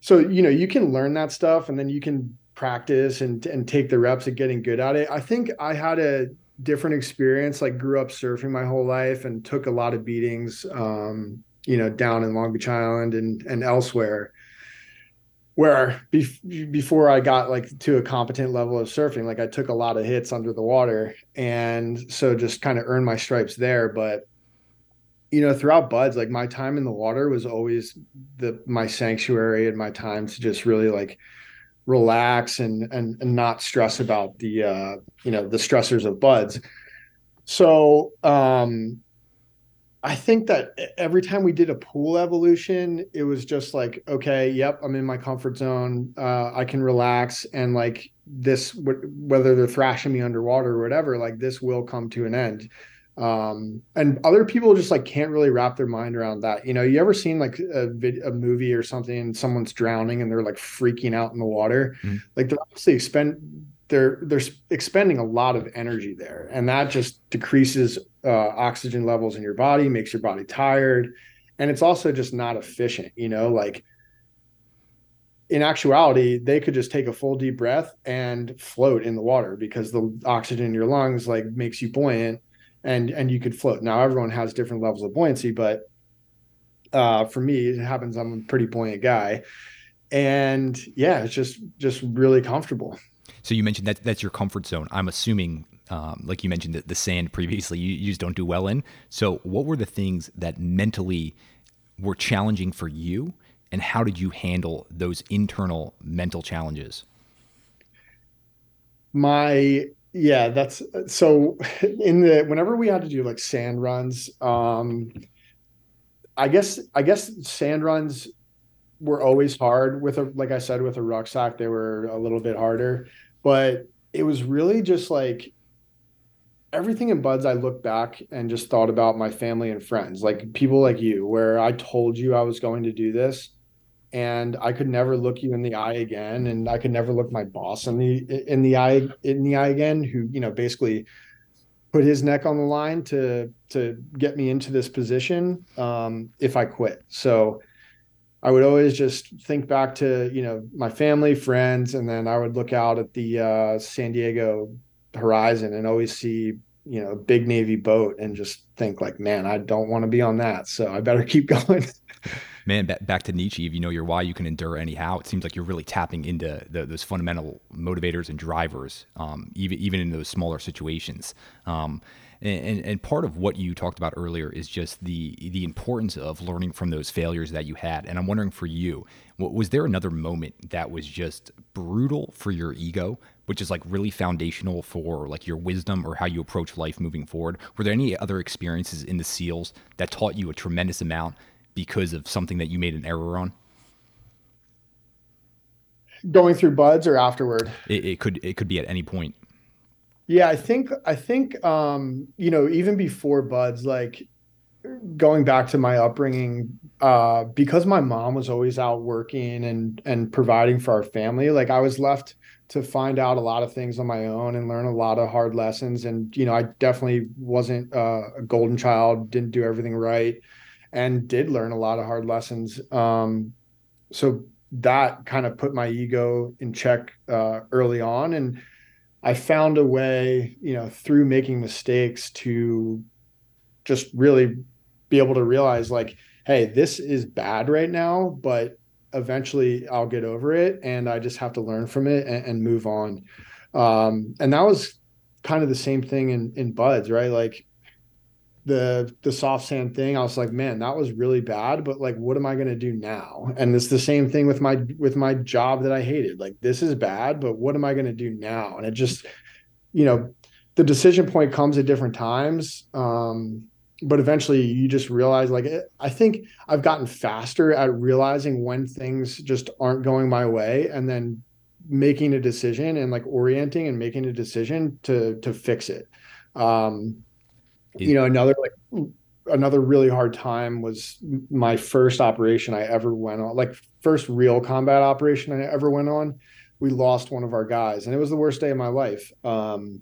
so, you know, you can learn that stuff and then you can practice and and take the reps at getting good at it. I think I had a different experience, like grew up surfing my whole life and took a lot of beatings. Um, you know, down in Long Beach Island and and elsewhere where be- before I got like to a competent level of surfing, like I took a lot of hits under the water, and so just kind of earned my stripes there. But you know, throughout BUD/S, like my time in the water was always the my sanctuary and my time to just really like relax and and, and not stress about the uh you know the stressors of BUD/S. So um I think that every time we did a pool evolution, it was just like, okay, yep, I'm in my comfort zone. Uh, I can relax, and like this, whether they're thrashing me underwater or whatever, like this will come to an end. Um, and other people just like can't really wrap their mind around that. You know, you ever seen like a vid- a movie or something, and someone's drowning and they're like freaking out in the water, mm-hmm. like they're obviously expend they're they're expending a lot of energy there, and that just decreases uh, oxygen levels in your body, makes your body tired, and it's also just not efficient. You know, like in actuality, they could just take a full deep breath and float in the water because the oxygen in your lungs like makes you buoyant, and and you could float. Now everyone has different levels of buoyancy, but uh, for me, it happens. I'm a pretty buoyant guy, and yeah, it's just just really comfortable. So you mentioned that that's your comfort zone. I'm assuming, um, like you mentioned, that the sand previously you, you just don't do well in. So what were the things that mentally were challenging for you, and how did you handle those internal mental challenges? My yeah, that's so in the whenever we had to do like sand runs, um, I guess I guess sand runs were always hard with a like I said with a rucksack they were a little bit harder but it was really just like everything in BUD/S i look back and just thought about my family and friends like people like you where i told you i was going to do this and i could never look you in the eye again and i could never look my boss in the in the eye in the eye again who you know basically put his neck on the line to to get me into this position um, if i quit. So I would always just think back to, you know, my family, friends, and then I would look out at the uh, San Diego horizon and always see, you know, a big Navy boat and just think like, man, I don't want to be on that. So I better keep going. man, back to Nietzsche, if you know your why, you can endure anyhow. It seems like you're really tapping into the, those fundamental motivators and drivers, um, even, even in those smaller situations. Um, and, and part of what you talked about earlier is just the the importance of learning from those failures that you had. And I'm wondering for you, was there another moment that was just brutal for your ego, which is like really foundational for like your wisdom or how you approach life moving forward? Were there any other experiences in the SEALs that taught you a tremendous amount because of something that you made an error on? Going through BUD/S or afterward? It, it could it could be at any point. Yeah, I think I think um, you know, even before BUD/S, like going back to my upbringing, uh, because my mom was always out working and and providing for our family, like I was left to find out a lot of things on my own and learn a lot of hard lessons. And you know, I definitely wasn't uh, a golden child, didn't do everything right, and did learn a lot of hard lessons. Um, so that kind of put my ego in check uh, early on, and I found a way, you know, through making mistakes to just really be able to realize like, hey, this is bad right now, but eventually I'll get over it and I just have to learn from it and, and move on. Um, and that was kind of the same thing in in BUD/S, right? Like the the soft sand thing i was like man that was really bad but like what am i going to do now? And it's the same thing with my with my job that i hated. Like this is bad but what am i going to do now? And it just you know the decision point comes at different times um but eventually you just realize like it, i think i've gotten faster at realizing when things just aren't going my way and then making a decision and like orienting and making a decision to to fix it. Um you know another like another really hard time was my first operation i ever went on like first real combat operation i ever went on. We lost one of our guys and it was the worst day of my life. Um,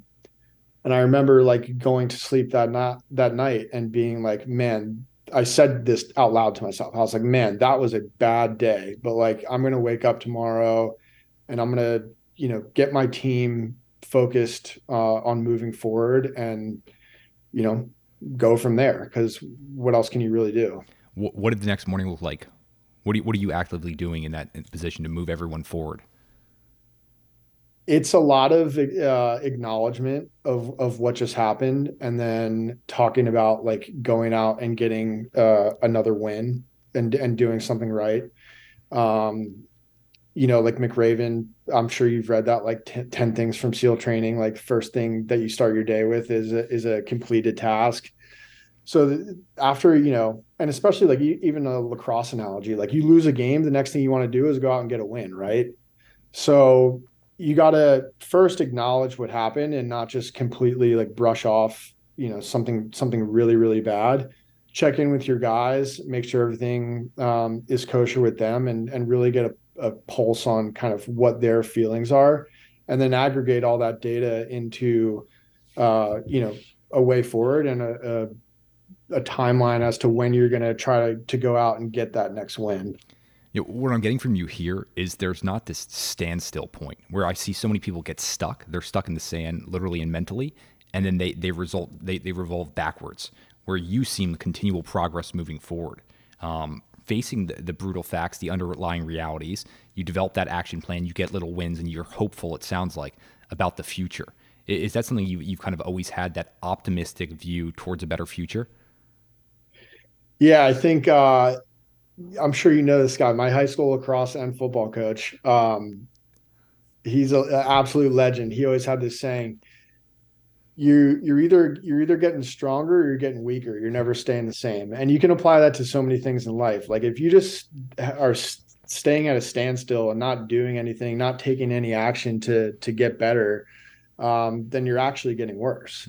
and i remember like going to sleep that night that night and being like man i said this out loud to myself. I was like man that was a bad day but like i'm gonna wake up tomorrow and i'm gonna you know get my team focused uh, on moving forward and you know, go from there because what else can you really do? what, what did the next morning look like? What, you, what are you actively doing in that position to move everyone forward? it's a lot of uh, acknowledgement of of what just happened and then talking about like going out and getting uh, another win and and doing something right um you know like McRaven i'm sure you've read that like t- 10 things from seal training like first thing that you start your day with is a, is a completed task. So after you know and especially like even a lacrosse analogy like you lose a game the next thing you want to do is go out and get a win right? So you got to first acknowledge what happened and not just completely like brush off you know something something really really bad. Check in with your guys make sure everything um, is kosher with them and and really get a, a pulse on kind of what their feelings are and then aggregate all that data into uh, you know a way forward and a, a, a timeline as to when you're going to try to, go out and get that next win you know, what I'm getting from you here is there's not this standstill point where I see so many people get stuck. They're stuck in the sand, literally and mentally, and then they they result they they revolve backwards. Where you seem continual progress moving forward, um, facing the, the brutal facts, the underlying realities. You develop that action plan. You get little wins, and you're hopeful. It sounds like about the future. Is that something you, you've kind of always had that optimistic view towards a better future? Yeah, I think uh, I'm sure you know this guy, my high school lacrosse and football coach. Um, he's an absolute legend. He always had this saying, you you're either you're either getting stronger or you're getting weaker. You're never staying the same. And you can apply that to so many things in life. Like if you just are staying at a standstill and not doing anything, not taking any action to to get better, um, then you're actually getting worse.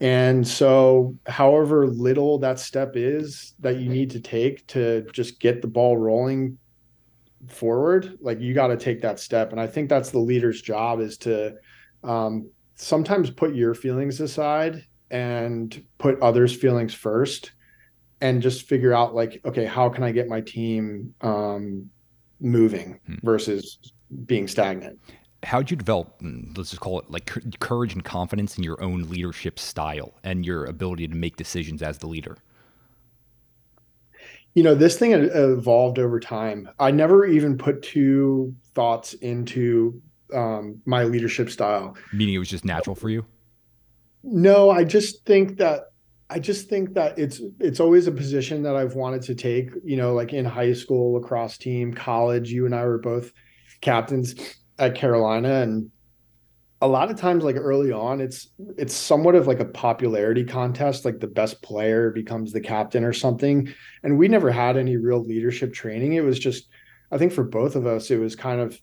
And so, however little that step is that you need to take to just get the ball rolling forward, like you got to take that step. And I think that's the leader's job is to um, sometimes put your feelings aside and put others' feelings first and just figure out, like, okay, how can I get my team um, moving hmm. versus being stagnant? how'd you develop mm, let's just call it like courage and confidence in your own leadership style and your ability to make decisions as the leader you know this thing evolved over time i never even put two thoughts into um, my leadership style. Meaning it was just natural for you? No i just think that i just think that it's it's always a position that i've wanted to take you know like in high school lacrosse team college you and i were both captains at Carolina. And a lot of times like early on it's it's somewhat of like a popularity contest like the best player becomes the captain or something. And we never had any real leadership training. It was just i think for both of us it was kind of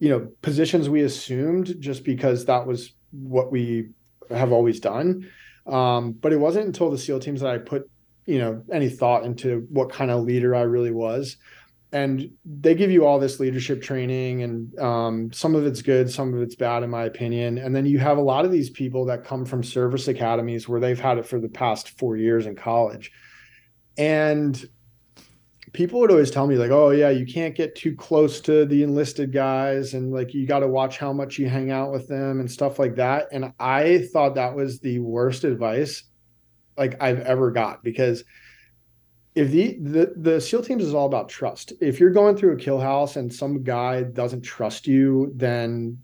you know positions we assumed just because that was what we have always done. Um, but it wasn't until the seal teams that i put you know any thought into what kind of leader i really was. And they give you all this leadership training and um, some of it's good some of it's bad in my opinion. And then you have a lot of these people that come from service academies where they've had it for the past four years in college. And people would always tell me like oh yeah you can't get too close to the enlisted guys and like you got to watch how much you hang out with them and stuff like that and i thought that was the worst advice like i've ever got because if the, the the SEAL teams is all about trust. If you're going through a kill house and some guy doesn't trust you, then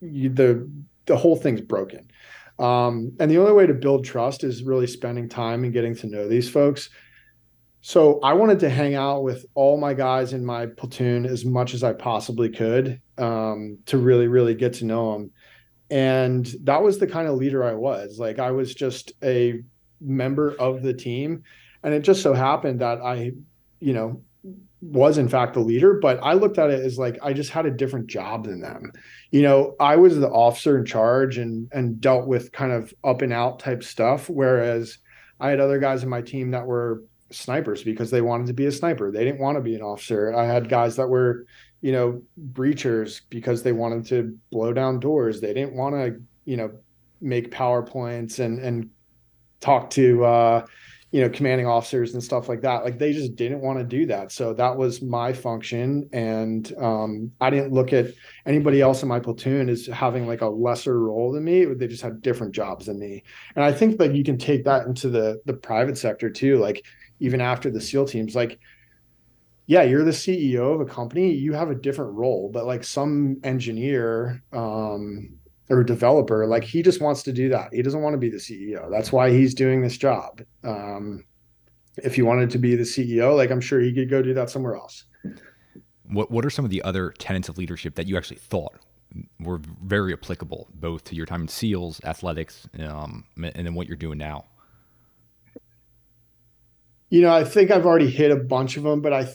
you, the the whole thing's broken. Um, and the only way to build trust is really spending time and getting to know these folks. So I wanted to hang out with all my guys in my platoon as much as I possibly could um, to really, really get to know them. And that was the kind of leader I was. Like I was just a member of the team and it just so happened that I, you know, was in fact the leader, but I looked at it as like I just had a different job than them. You know, I was the officer in charge and and dealt with kind of up and out type stuff, whereas I had other guys in my team that were snipers because they wanted to be a sniper. They didn't want to be an officer. I had guys that were, you know, breachers because they wanted to blow down doors. They didn't want to, you know, make powerpoints and and talk to uh you know commanding officers and stuff like that like they just didn't want to do that so that was my function and um, i didn't look at anybody else in my platoon as having like a lesser role than me they just had different jobs than me and i think that you can take that into the the private sector too like even after the SEAL teams, like, yeah, you're the CEO of a company, you have a different role, but like some engineer um, or developer, like he just wants to do that. He doesn't want to be the CEO. That's why he's doing this job. Um, if he wanted to be the CEO, like I'm sure he could go do that somewhere else. What What are some of the other tenets of leadership that you actually thought were very applicable, both to your time in SEALs, athletics, um, and then what you're doing now? You know, I think I've already hit a bunch of them, but I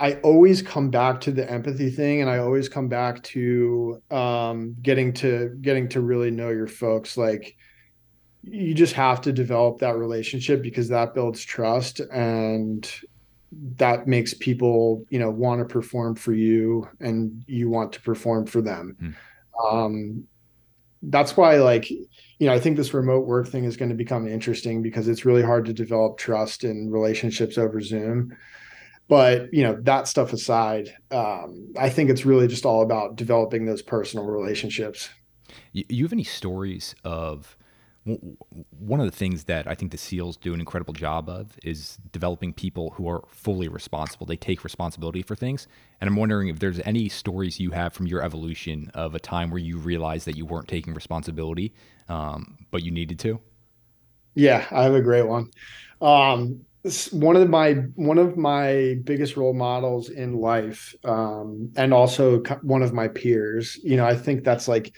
I always come back to the empathy thing, and I always come back to um, getting to getting to really know your folks. Like you just have to develop that relationship because that builds trust and that makes people you know want to perform for you and you want to perform for them mm. um that's why like you know i think this remote work thing is going to become interesting because it's really hard to develop trust and relationships over zoom. But you know that stuff aside um i think it's really just all about developing those personal relationships. You have any stories of one of the things that I think the SEALs do an incredible job of is developing people who are fully responsible. They take responsibility for things. And I'm wondering if there's any stories you have from your evolution of a time where you realized that you weren't taking responsibility, um, but you needed to. Yeah, I have a great one. Um, one of my one of my biggest role models in life, um, and also one of my peers. You know, I think that's like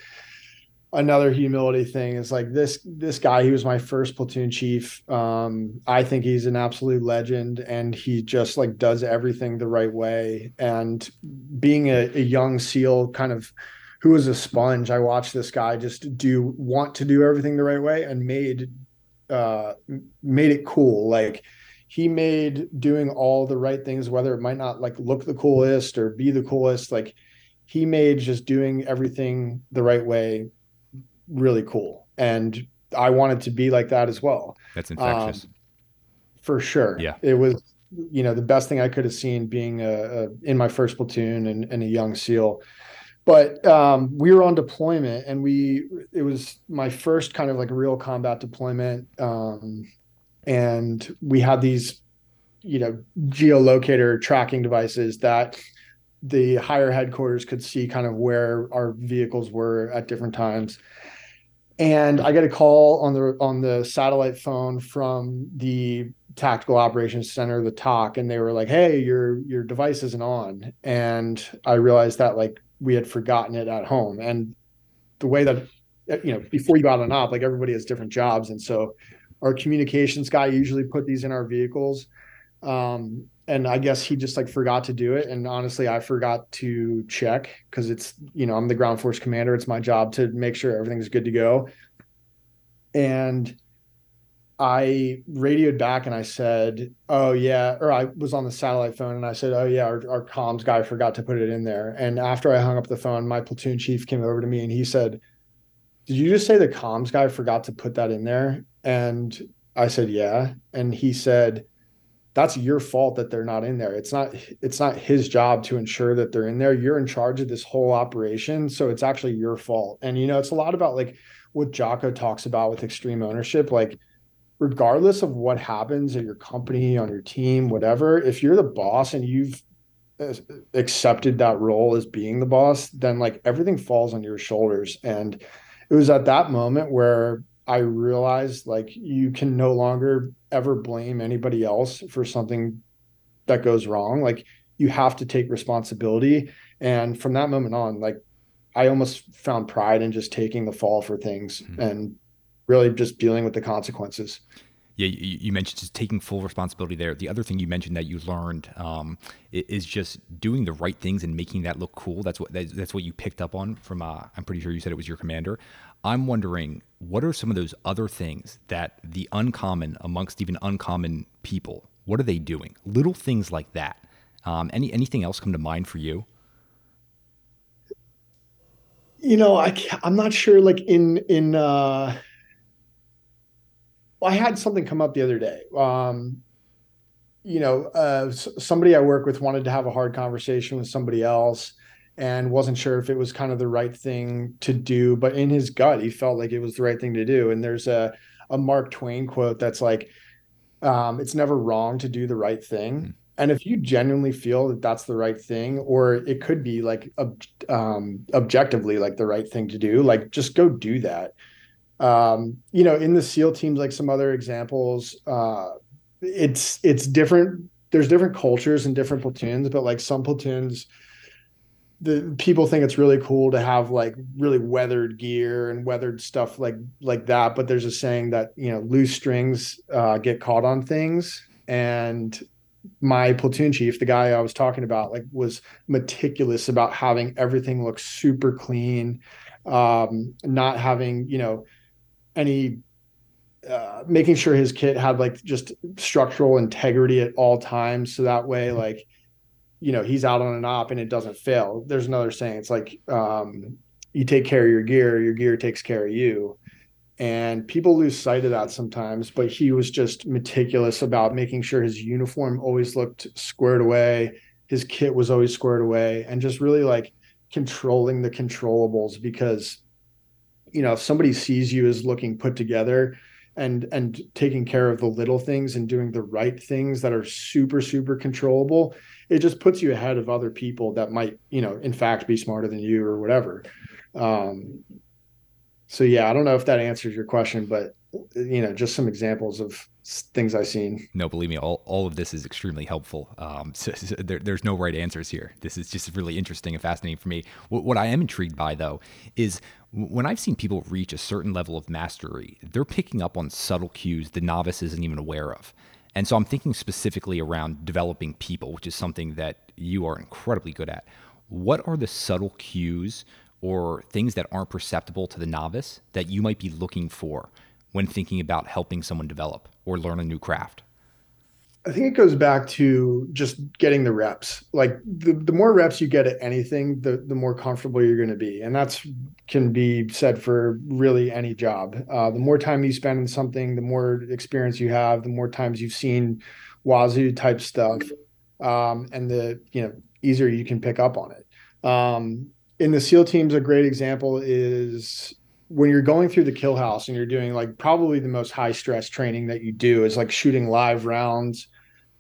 another humility thing is like this this guy he was my first platoon chief. Um i think he's an absolute legend and he just like does everything the right way. And being a, a young seal kind of who was a sponge i watched this guy just do want to do everything the right way and made uh made it cool. Like he made doing all the right things whether it might not like look the coolest or be the coolest like he made just doing everything the right way really cool. And I wanted to be like that as well. That's infectious. Um, for sure. Yeah. It was, you know, the best thing I could have seen being a, a in my first platoon and, and, a young SEAL. But um, we were on deployment and we, it was my first kind of like real combat deployment. Um, and we had these, you know, geolocator tracking devices that the higher headquarters could see kind of where our vehicles were at different times and I get a call on the on the satellite phone from the tactical operations center, the TOC, and they were like, "Hey, your your device isn't on." And I realized that like we had forgotten it at home, and the way that you know before you got on op, like everybody has different jobs, and so our communications guy usually put these in our vehicles. Um, and I guess he just like forgot to do it. And honestly, I forgot to check because it's, you know, I'm the ground force commander. It's my job to make sure everything's good to go. And I radioed back and I said, Oh, yeah. Or I was on the satellite phone and I said, Oh, yeah, our, our comms guy forgot to put it in there. And after I hung up the phone, my platoon chief came over to me and he said, Did you just say the comms guy forgot to put that in there? And I said, Yeah. And he said, that's your fault that they're not in there. It's not it's not his job to ensure that they're in there. You're in charge of this whole operation, so it's actually your fault. And you know, it's a lot about like what Jocko talks about with extreme ownership like regardless of what happens at your company, on your team, whatever, if you're the boss and you've uh, accepted that role as being the boss, then like everything falls on your shoulders. And it was at that moment where I realized like you can no longer ever blame anybody else for something that goes wrong. Like you have to take responsibility. And from that moment on, like I almost found pride in just taking the fall for things mm-hmm. and really just dealing with the consequences. Yeah, you, you, mentioned just taking full responsibility there. The other thing you mentioned that you learned um, is just doing the right things and making that look cool. That's what that's what you picked up on from. Uh, I'm pretty sure you said it was your commander. I'm wondering what are some of those other things that the uncommon amongst even uncommon people, what are they doing? Little things like that. Um, any anything else come to mind for you? You know, I I'm not sure. Like in in uh, well, I had something come up the other day. Um, you know, uh, somebody I work with wanted to have a hard conversation with somebody else and wasn't sure if it was kind of the right thing to do but in his gut he felt like it was the right thing to do and there's a a Mark Twain quote that's like um, it's never wrong to do the right thing. Mm. And if you genuinely feel that that's the right thing, or it could be like ob- um, objectively like the right thing to do, like just go do that. Um, you know, in the SEAL teams, like some other examples, uh, it's it's different. There's different cultures and different platoons, but like some platoons, the people think it's really cool to have like really weathered gear and weathered stuff like like that but there's a saying that you know loose strings uh, get caught on things. And my platoon chief the guy i was talking about like was meticulous about having everything look super clean um not having you know any uh, making sure his kit had like just structural integrity at all times. So that way like you know he's out on an op and it doesn't fail. There's another saying it's like um, you take care of your gear your gear takes care of you. And people lose sight of that sometimes but he was just meticulous about making sure his uniform always looked squared away his kit was always squared away and just really like controlling the controllables because you know if somebody sees you as looking put together and and taking care of the little things and doing the right things that are super super controllable it just puts you ahead of other people that might you know in fact be smarter than you or whatever um so yeah i don't know if that answers your question but you know just some examples of things i've seen No, believe me, all, all of this is extremely helpful. Um, so, so there, there's no right answers here. This is just really interesting and fascinating for me. What, what I am intrigued by, though, is when I've seen people reach a certain level of mastery, they're picking up on subtle cues the novice isn't even aware of. And so I'm thinking specifically around developing people, which is something that you are incredibly good at. What are the subtle cues or things that aren't perceptible to the novice that you might be looking for when thinking about helping someone develop or learn a new craft? I think it goes back to just getting the reps. Like the, the more reps you get at anything, the the more comfortable you're going to be, and that's can be said for really any job. Uh, the more time you spend in something, the more experience you have, the more times you've seen wazoo type stuff, um, and the you know easier you can pick up on it. Um, in the SEAL teams, a great example is when you're going through the kill house and you're doing like probably the most high stress training that you do is like shooting live rounds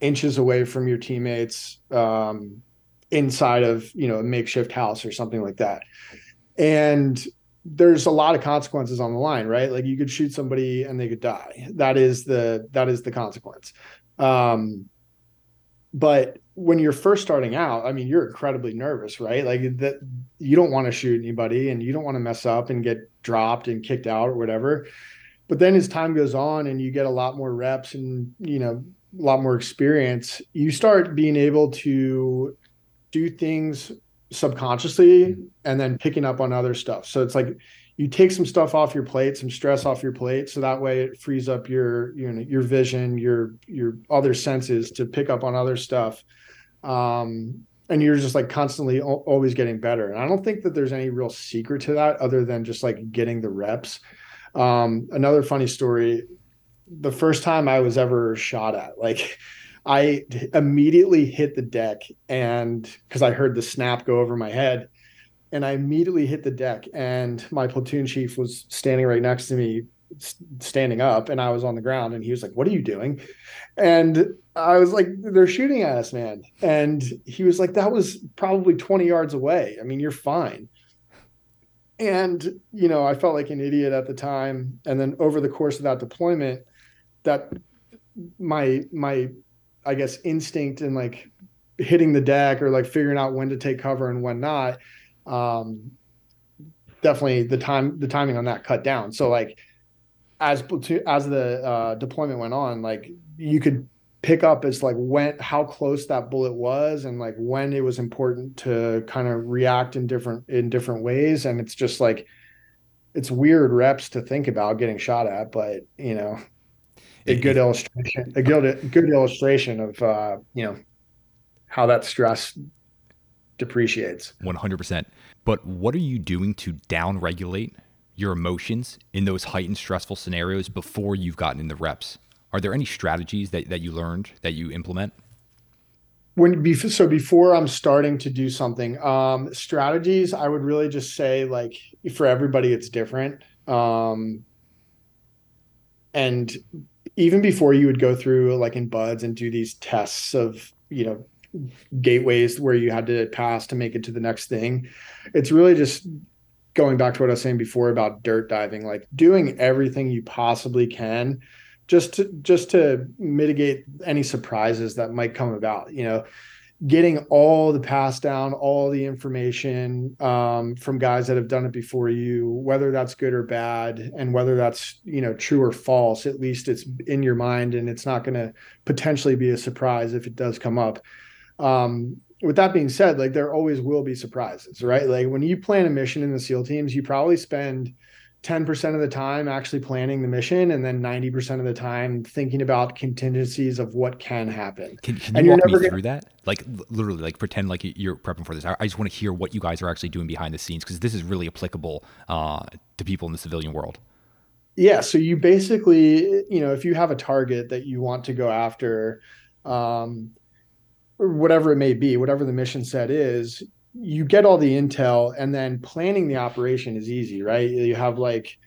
inches away from your teammates um, inside of you know a makeshift house or something like that. And there's a lot of consequences on the line right? Like you could shoot somebody and they could die. That is the that is the consequence. Um, but when you're first starting out i mean you're incredibly nervous right? Like that you don't want to shoot anybody and you don't want to mess up and get dropped and kicked out or whatever. But then as time goes on and you get a lot more reps and you know lot more experience you start being able to do things subconsciously and then picking up on other stuff. So it's like you take some stuff off your plate some stress off your plate so that way it frees up your you know your vision your your other senses to pick up on other stuff. Um and you're just like constantly always getting better. And i don't think that there's any real secret to that other than just like getting the reps. Um another funny story the first time i was ever shot at like i immediately hit the deck and because i heard the snap go over my head and i immediately hit the deck and my platoon chief was standing right next to me standing up and i was on the ground and he was like what are you doing and I was like, they're shooting at us, man. And he was like, that was probably 20 yards away. I mean, you're fine. And, you know, I felt like an idiot at the time. And then over the course of that deployment, that my, my, I guess, instinct and like hitting the deck or like figuring out when to take cover and when not, um, definitely the time, the timing on that cut down. So like, as as the uh, deployment went on, like you could pick up as like when how close that bullet was and like when it was important to kind of react in different in different ways. And it's just like it's weird reps to think about getting shot at, but you know, a good illustration, a good good illustration of uh, you know how that stress depreciates. 100%. But what are you doing to down regulate your emotions in those heightened stressful scenarios before you've gotten in the reps? Are there any strategies that, that you learned that you implement? when so before i'm starting to do something um strategies i would really just say like for everybody it's different um and even before you would go through like in BUD/S and do these tests of you know gateways where you had to pass to make it to the next thing it's really just going back to what i was saying before about dirt diving like doing everything you possibly can just to just to mitigate any surprises that might come about you know getting all the pass down, all the information um, from guys that have done it before you, whether that's good or bad, and whether that's you know true or false. At least it's in your mind, and it's not going to potentially be a surprise if it does come up. Um, with that being said, like there always will be surprises, right? Like when you plan a mission in the SEAL teams, you probably spend 10% of the time actually planning the mission and then 90% of the time thinking about contingencies of what can happen. Can, can you walk me through gonna... that? Like literally like pretend like you're prepping for this. I, I just want to hear what you guys are actually doing behind the scenes because this is really applicable uh, to people in the civilian world. Yeah. So you basically, you know, if you have a target that you want to go after, um, whatever it may be, whatever the mission set is, you get all the intel and then planning the operation is easy, right? You have like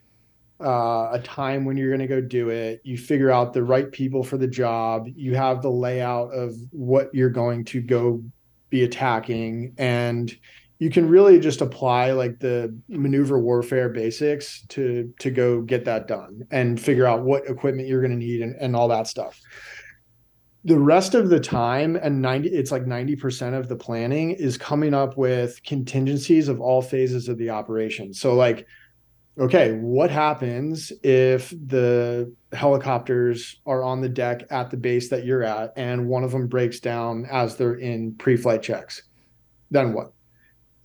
uh, a time when you're going to go do it. You figure out the right people for the job. You have the layout of what you're going to go be attacking. And you can really just apply like the maneuver warfare basics to to go get that done and figure out what equipment you're going to need and, and all that stuff the rest of the time and 90 it's like 90% of the planning is coming up with contingencies of all phases of the operation. So like okay what happens if the helicopters are on the deck at the base that you're at and one of them breaks down as they're in pre-flight checks? Then what?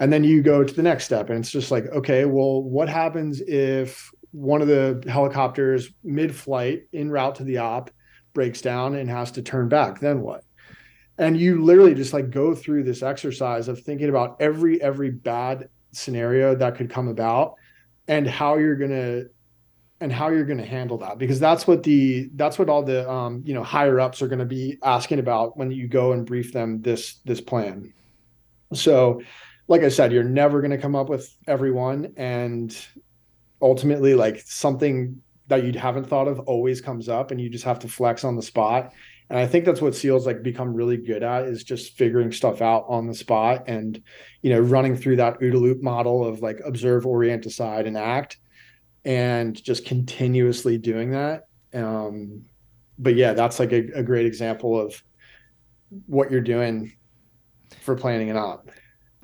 And then you go to the next step and it's just like okay well what happens if one of the helicopters mid-flight en route to the op breaks down and has to turn back then what? And you literally just like go through this exercise of thinking about every every bad scenario that could come about and how you're to and how you're going to handle that. Because that's what the that's what all the um you know higher ups are going to be asking about when you go and brief them this this plan. So like i said you're never going to come up with everyone. And ultimately like something that you haven't thought of always comes up and you just have to flex on the spot. And i think that's what seals like become really good at is just figuring stuff out on the spot and you know running through that OODA loop model of like observe orient decide and act and just continuously doing that. Um but yeah that's like a, a great example of what you're doing for planning an op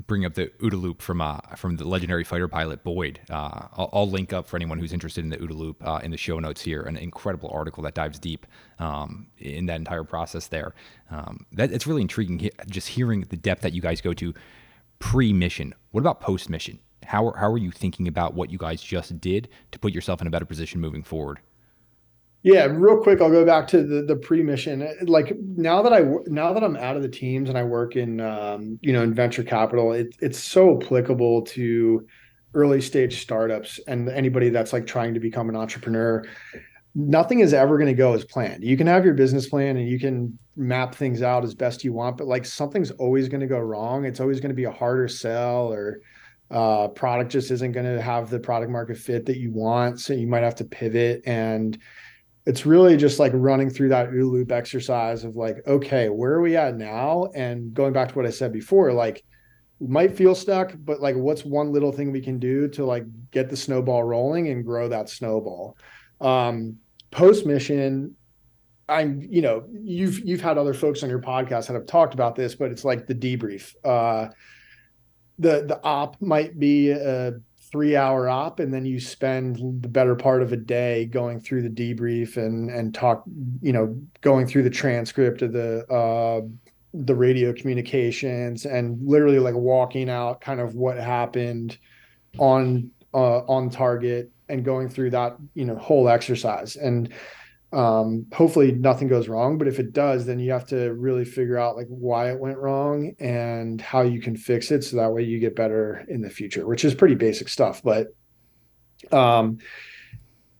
bring up the OODA loop from uh, from the legendary fighter pilot Boyd. Uh, I'll, I'll, link up for anyone who's interested in the OODA loop uh, in the show notes here. An incredible article that dives deep um, in that entire process there. Um, that it's really intriguing just hearing the depth that you guys go to pre-mission. What about post-mission? How how are you thinking about what you guys just did to put yourself in a better position moving forward? Yeah, real quick, I'll go back to the the pre-mission. Like now that I now that I'm out of the teams and I work in um, you know in venture capital, it, it's so applicable to early stage startups and anybody that's like trying to become an entrepreneur. Nothing is ever going to go as planned. You can have your business plan and you can map things out as best you want, but like something's always going to go wrong. It's always going to be a harder sell or uh, product just isn't going to have the product market fit that you want. So you might have to pivot and it's really just like running through that OODA loop exercise of like, okay, where are we at now? And going back to what I said before, like might feel stuck, but like what's one little thing we can do to like get the snowball rolling and grow that snowball? Um, post mission, I'm, you know, you've you've had other folks on your podcast that have talked about this, but it's like the debrief. Uh the the op might be a three hour op and then you spend the better part of a day going through the debrief and and talk you know going through the transcript of the uh the radio communications and literally like walking out kind of what happened on uh on target and going through that you know whole exercise. And um hopefully nothing goes wrong but if it does then you have to really figure out like why it went wrong and how you can fix it so that way you get better in the future which is pretty basic stuff but um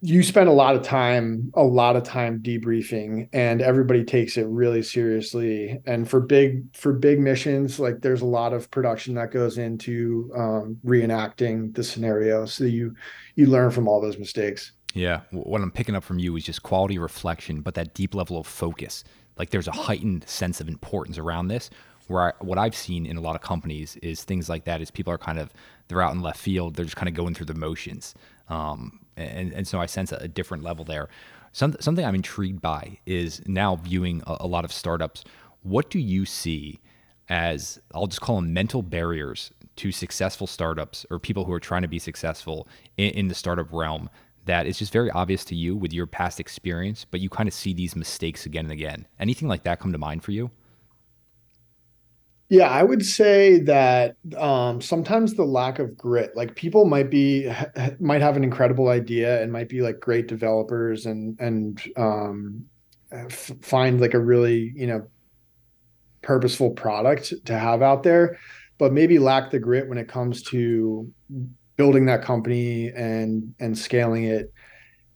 you spend a lot of time a lot of time debriefing and everybody takes it really seriously. And for big for big missions like there's a lot of production that goes into um, reenacting the scenario so you you learn from all those mistakes Yeah, what I'm picking up from you is just quality reflection, but that deep level of focus. Like there's a heightened sense of importance around this. Where I, what I've seen in a lot of companies is things like that is people are kind of they're out in left field, they're just kind of going through the motions, um, and and so I sense a, a different level there. Some, something I'm intrigued by is now viewing a, a lot of startups. What do you see as I'll just call them mental barriers to successful startups or people who are trying to be successful in, in the startup realm that it's just very obvious to you with your past experience, but you kind of see these mistakes again and again. Anything like that come to mind for you? Yeah, I would say that um, sometimes the lack of grit, like people might be might have an incredible idea and might be like great developers and and um, f- find like a really you know purposeful product to have out there, but maybe lack the grit when it comes to building that company and and scaling it.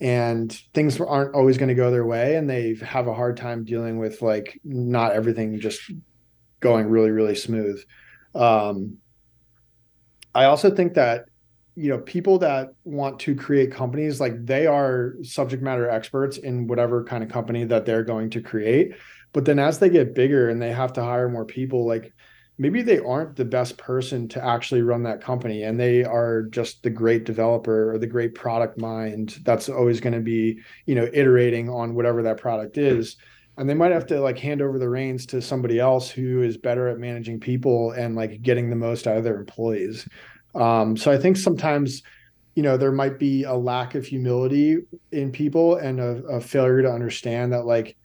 And things aren't always going to go their way and they have a hard time dealing with like not everything just going really really smooth. Um, i also think that you know people that want to create companies like they are subject matter experts in whatever kind of company that they're going to create. But then as they get bigger and they have to hire more people like maybe they aren't the best person to actually run that company and they are just the great developer or the great product mind that's always going to be you know iterating on whatever that product is. And they might have to like hand over the reins to somebody else who is better at managing people and like getting the most out of their employees. Um, so i think sometimes you know there might be a lack of humility in people and a, a failure to understand that like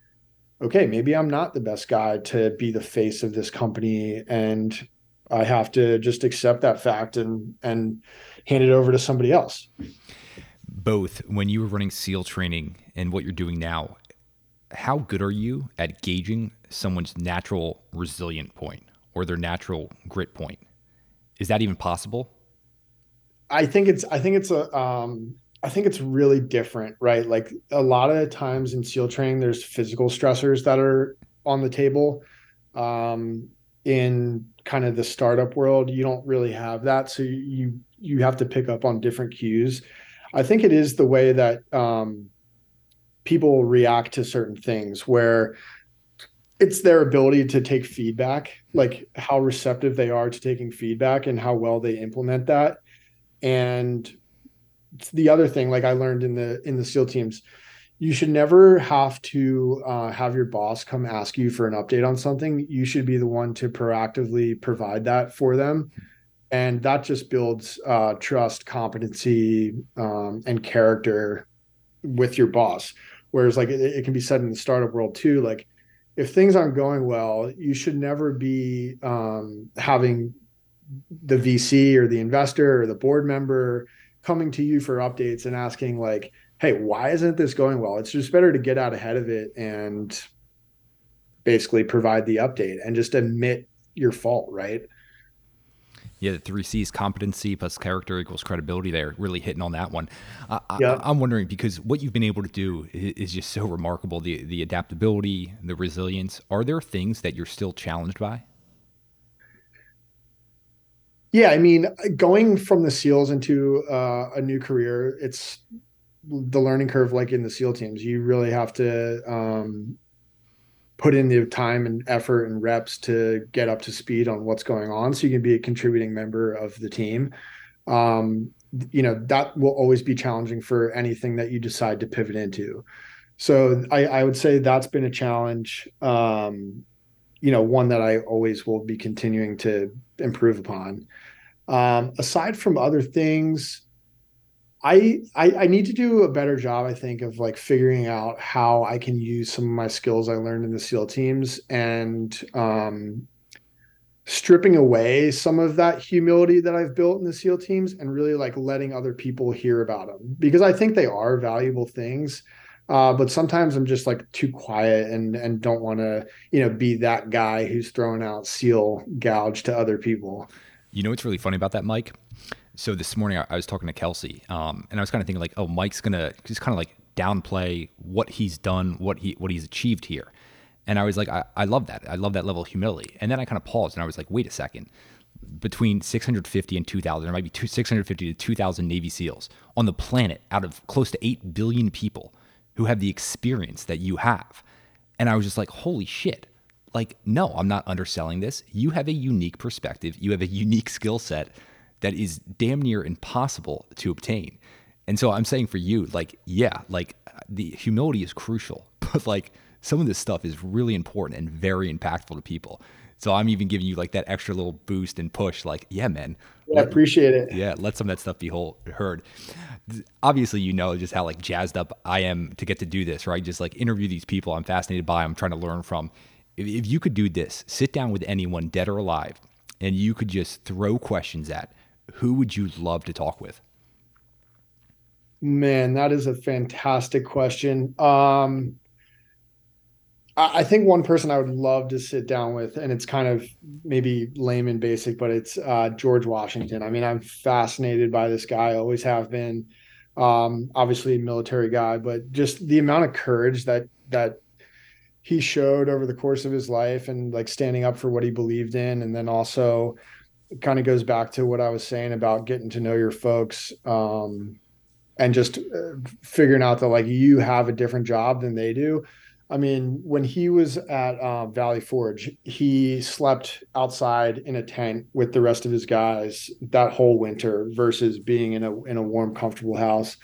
okay, maybe I'm not the best guy to be the face of this company and I have to just accept that fact and and hand it over to somebody else. Both when you were running SEAL training and what you're doing now, how good are you at gauging someone's natural resilient point or their natural grit point? Is that even possible? I think it's I think it's a um I think it's really different, right? Like a lot of times in SEAL training, there's physical stressors that are on the table. Um, in kind of the startup world, you don't really have that, so you you have to pick up on different cues. I think it is the way that um, people react to certain things, where it's their ability to take feedback, like how receptive they are to taking feedback and how well they implement that. And the other thing like i learned in the in the seal teams you should never have to uh, have your boss come ask you for an update on something. You should be the one to proactively provide that for them. And that just builds uh, trust competency um, and character with your boss. Whereas like it, it, can be said in the startup world too like if things aren't going well you should never be um, having the vc or the investor or the board member coming to you for updates and asking like, "Hey, why isn't this going well?" It's just better to get out ahead of it and basically provide the update and just admit your fault, right? Yeah, the three C's competency plus character equals credibility there, really hitting on that one. Uh, yeah. I, am wondering because what you've been able to do is, is, just so remarkable the, the adaptability, the resilience. Are there things that you're still challenged by? Yeah, I mean, going from the SEALs into uh, a new career, it's the learning curve, like in the SEAL teams. You really have to um, put in the time and effort and reps to get up to speed on what's going on, so you can be a contributing member of the team. Um, you know that will always be challenging for anything that you decide to pivot into. So I, I would say that's been a challenge. Um, you know, one that I always will be continuing to improve upon. Um, aside from other things, I, I, I need to do a better job, I think, of like figuring out how I can use some of my skills I learned in the SEAL teams and um, stripping away some of that humility that I've built in the SEAL teams and really like letting other people hear about them because I think they are valuable things. Uh, but sometimes I'm just like too quiet and and don't want to you know be that guy who's throwing out seal gouge to other people. You know what's really funny about that, Mike? So this morning I, was talking to Kelsey, um, and I was kind of thinking like, oh, Mike's gonna just kind of like downplay what he's done, what he what he's achieved here. And I was like, I, I love that. I love that level of humility. And then I kind of paused and I was like, wait a second. between 650 and 2,000, there might be two, 650 to 2,000 Navy SEALs on the planet out of close to 8 billion people who have the experience that you have. And I was just like, holy shit. Like, no, I'm not underselling this. You have a unique perspective, you have a unique skill set that is damn near impossible to obtain. And so I'm saying for you, like, yeah, like the humility is crucial, but like some of this stuff is really important and very impactful to people. So I'm even giving you like that extra little boost and push, like, yeah, man. Yeah, I appreciate it. Yeah, let some of that stuff be whole, heard. Obviously, you know just how like jazzed up I am to get to do this, right? Just like interview these people I'm fascinated by, I'm trying to learn from. If, if you could do this, sit down with anyone, dead or alive, and you could just throw questions at, who would you love to talk with? Man, that is a fantastic question. Um, I think one person I would love to sit down with, and it's kind of maybe lame and basic, but it's uh, George Washington. I mean, I'm fascinated by this guy, always have been. Um, obviously, a military guy, but just the amount of courage that that he showed over the course of his life, and like standing up for what he believed in, and then also kind of goes back to what I was saying about getting to know your folks. Um, and just uh, figuring out that like you have a different job than they do I mean, when he was at uh, Valley Forge, he slept outside in a tent with the rest of his guys that whole winter versus being in a in a warm, comfortable house.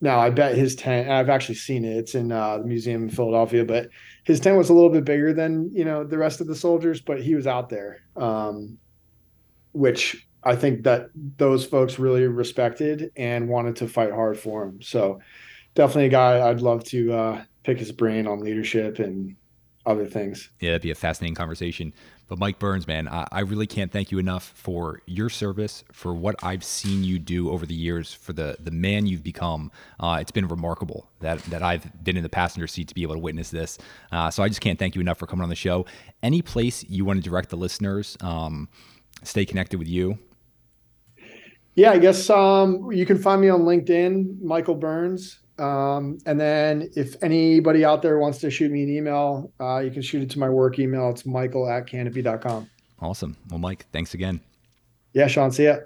Now, I bet his tent. I've actually seen it. It's in uh, the museum in Philadelphia, but his tent was a little bit bigger than you know the rest of the soldiers. But he was out there, um, which I think that those folks really respected and wanted to fight hard for him. So, definitely a guy I'd love to. Uh, pick his brain on leadership and other things. Yeah, that'd be a fascinating conversation. But Mike Burns, man, I, I, really can't thank you enough for your service, for what I've seen you do over the years, for the the man you've become. Uh, it's been remarkable that that I've been in the passenger seat to be able to witness this. Uh, so I just can't thank you enough for coming on the show. Any place you want to direct the listeners, um, stay connected with you. Yeah, I guess um, you can find me on LinkedIn, Michael Burns. Um, and then if anybody out there wants to shoot me an email, uh, you can shoot it to my work email. It's michael at canopy.com. Awesome. Well, Mike, thanks again. Yeah, Sean, see ya.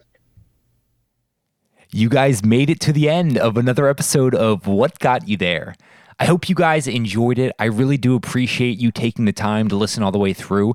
You guys made it to the end of another episode of What Got You There. I hope you guys enjoyed it. I really do appreciate you taking the time to listen all the way through.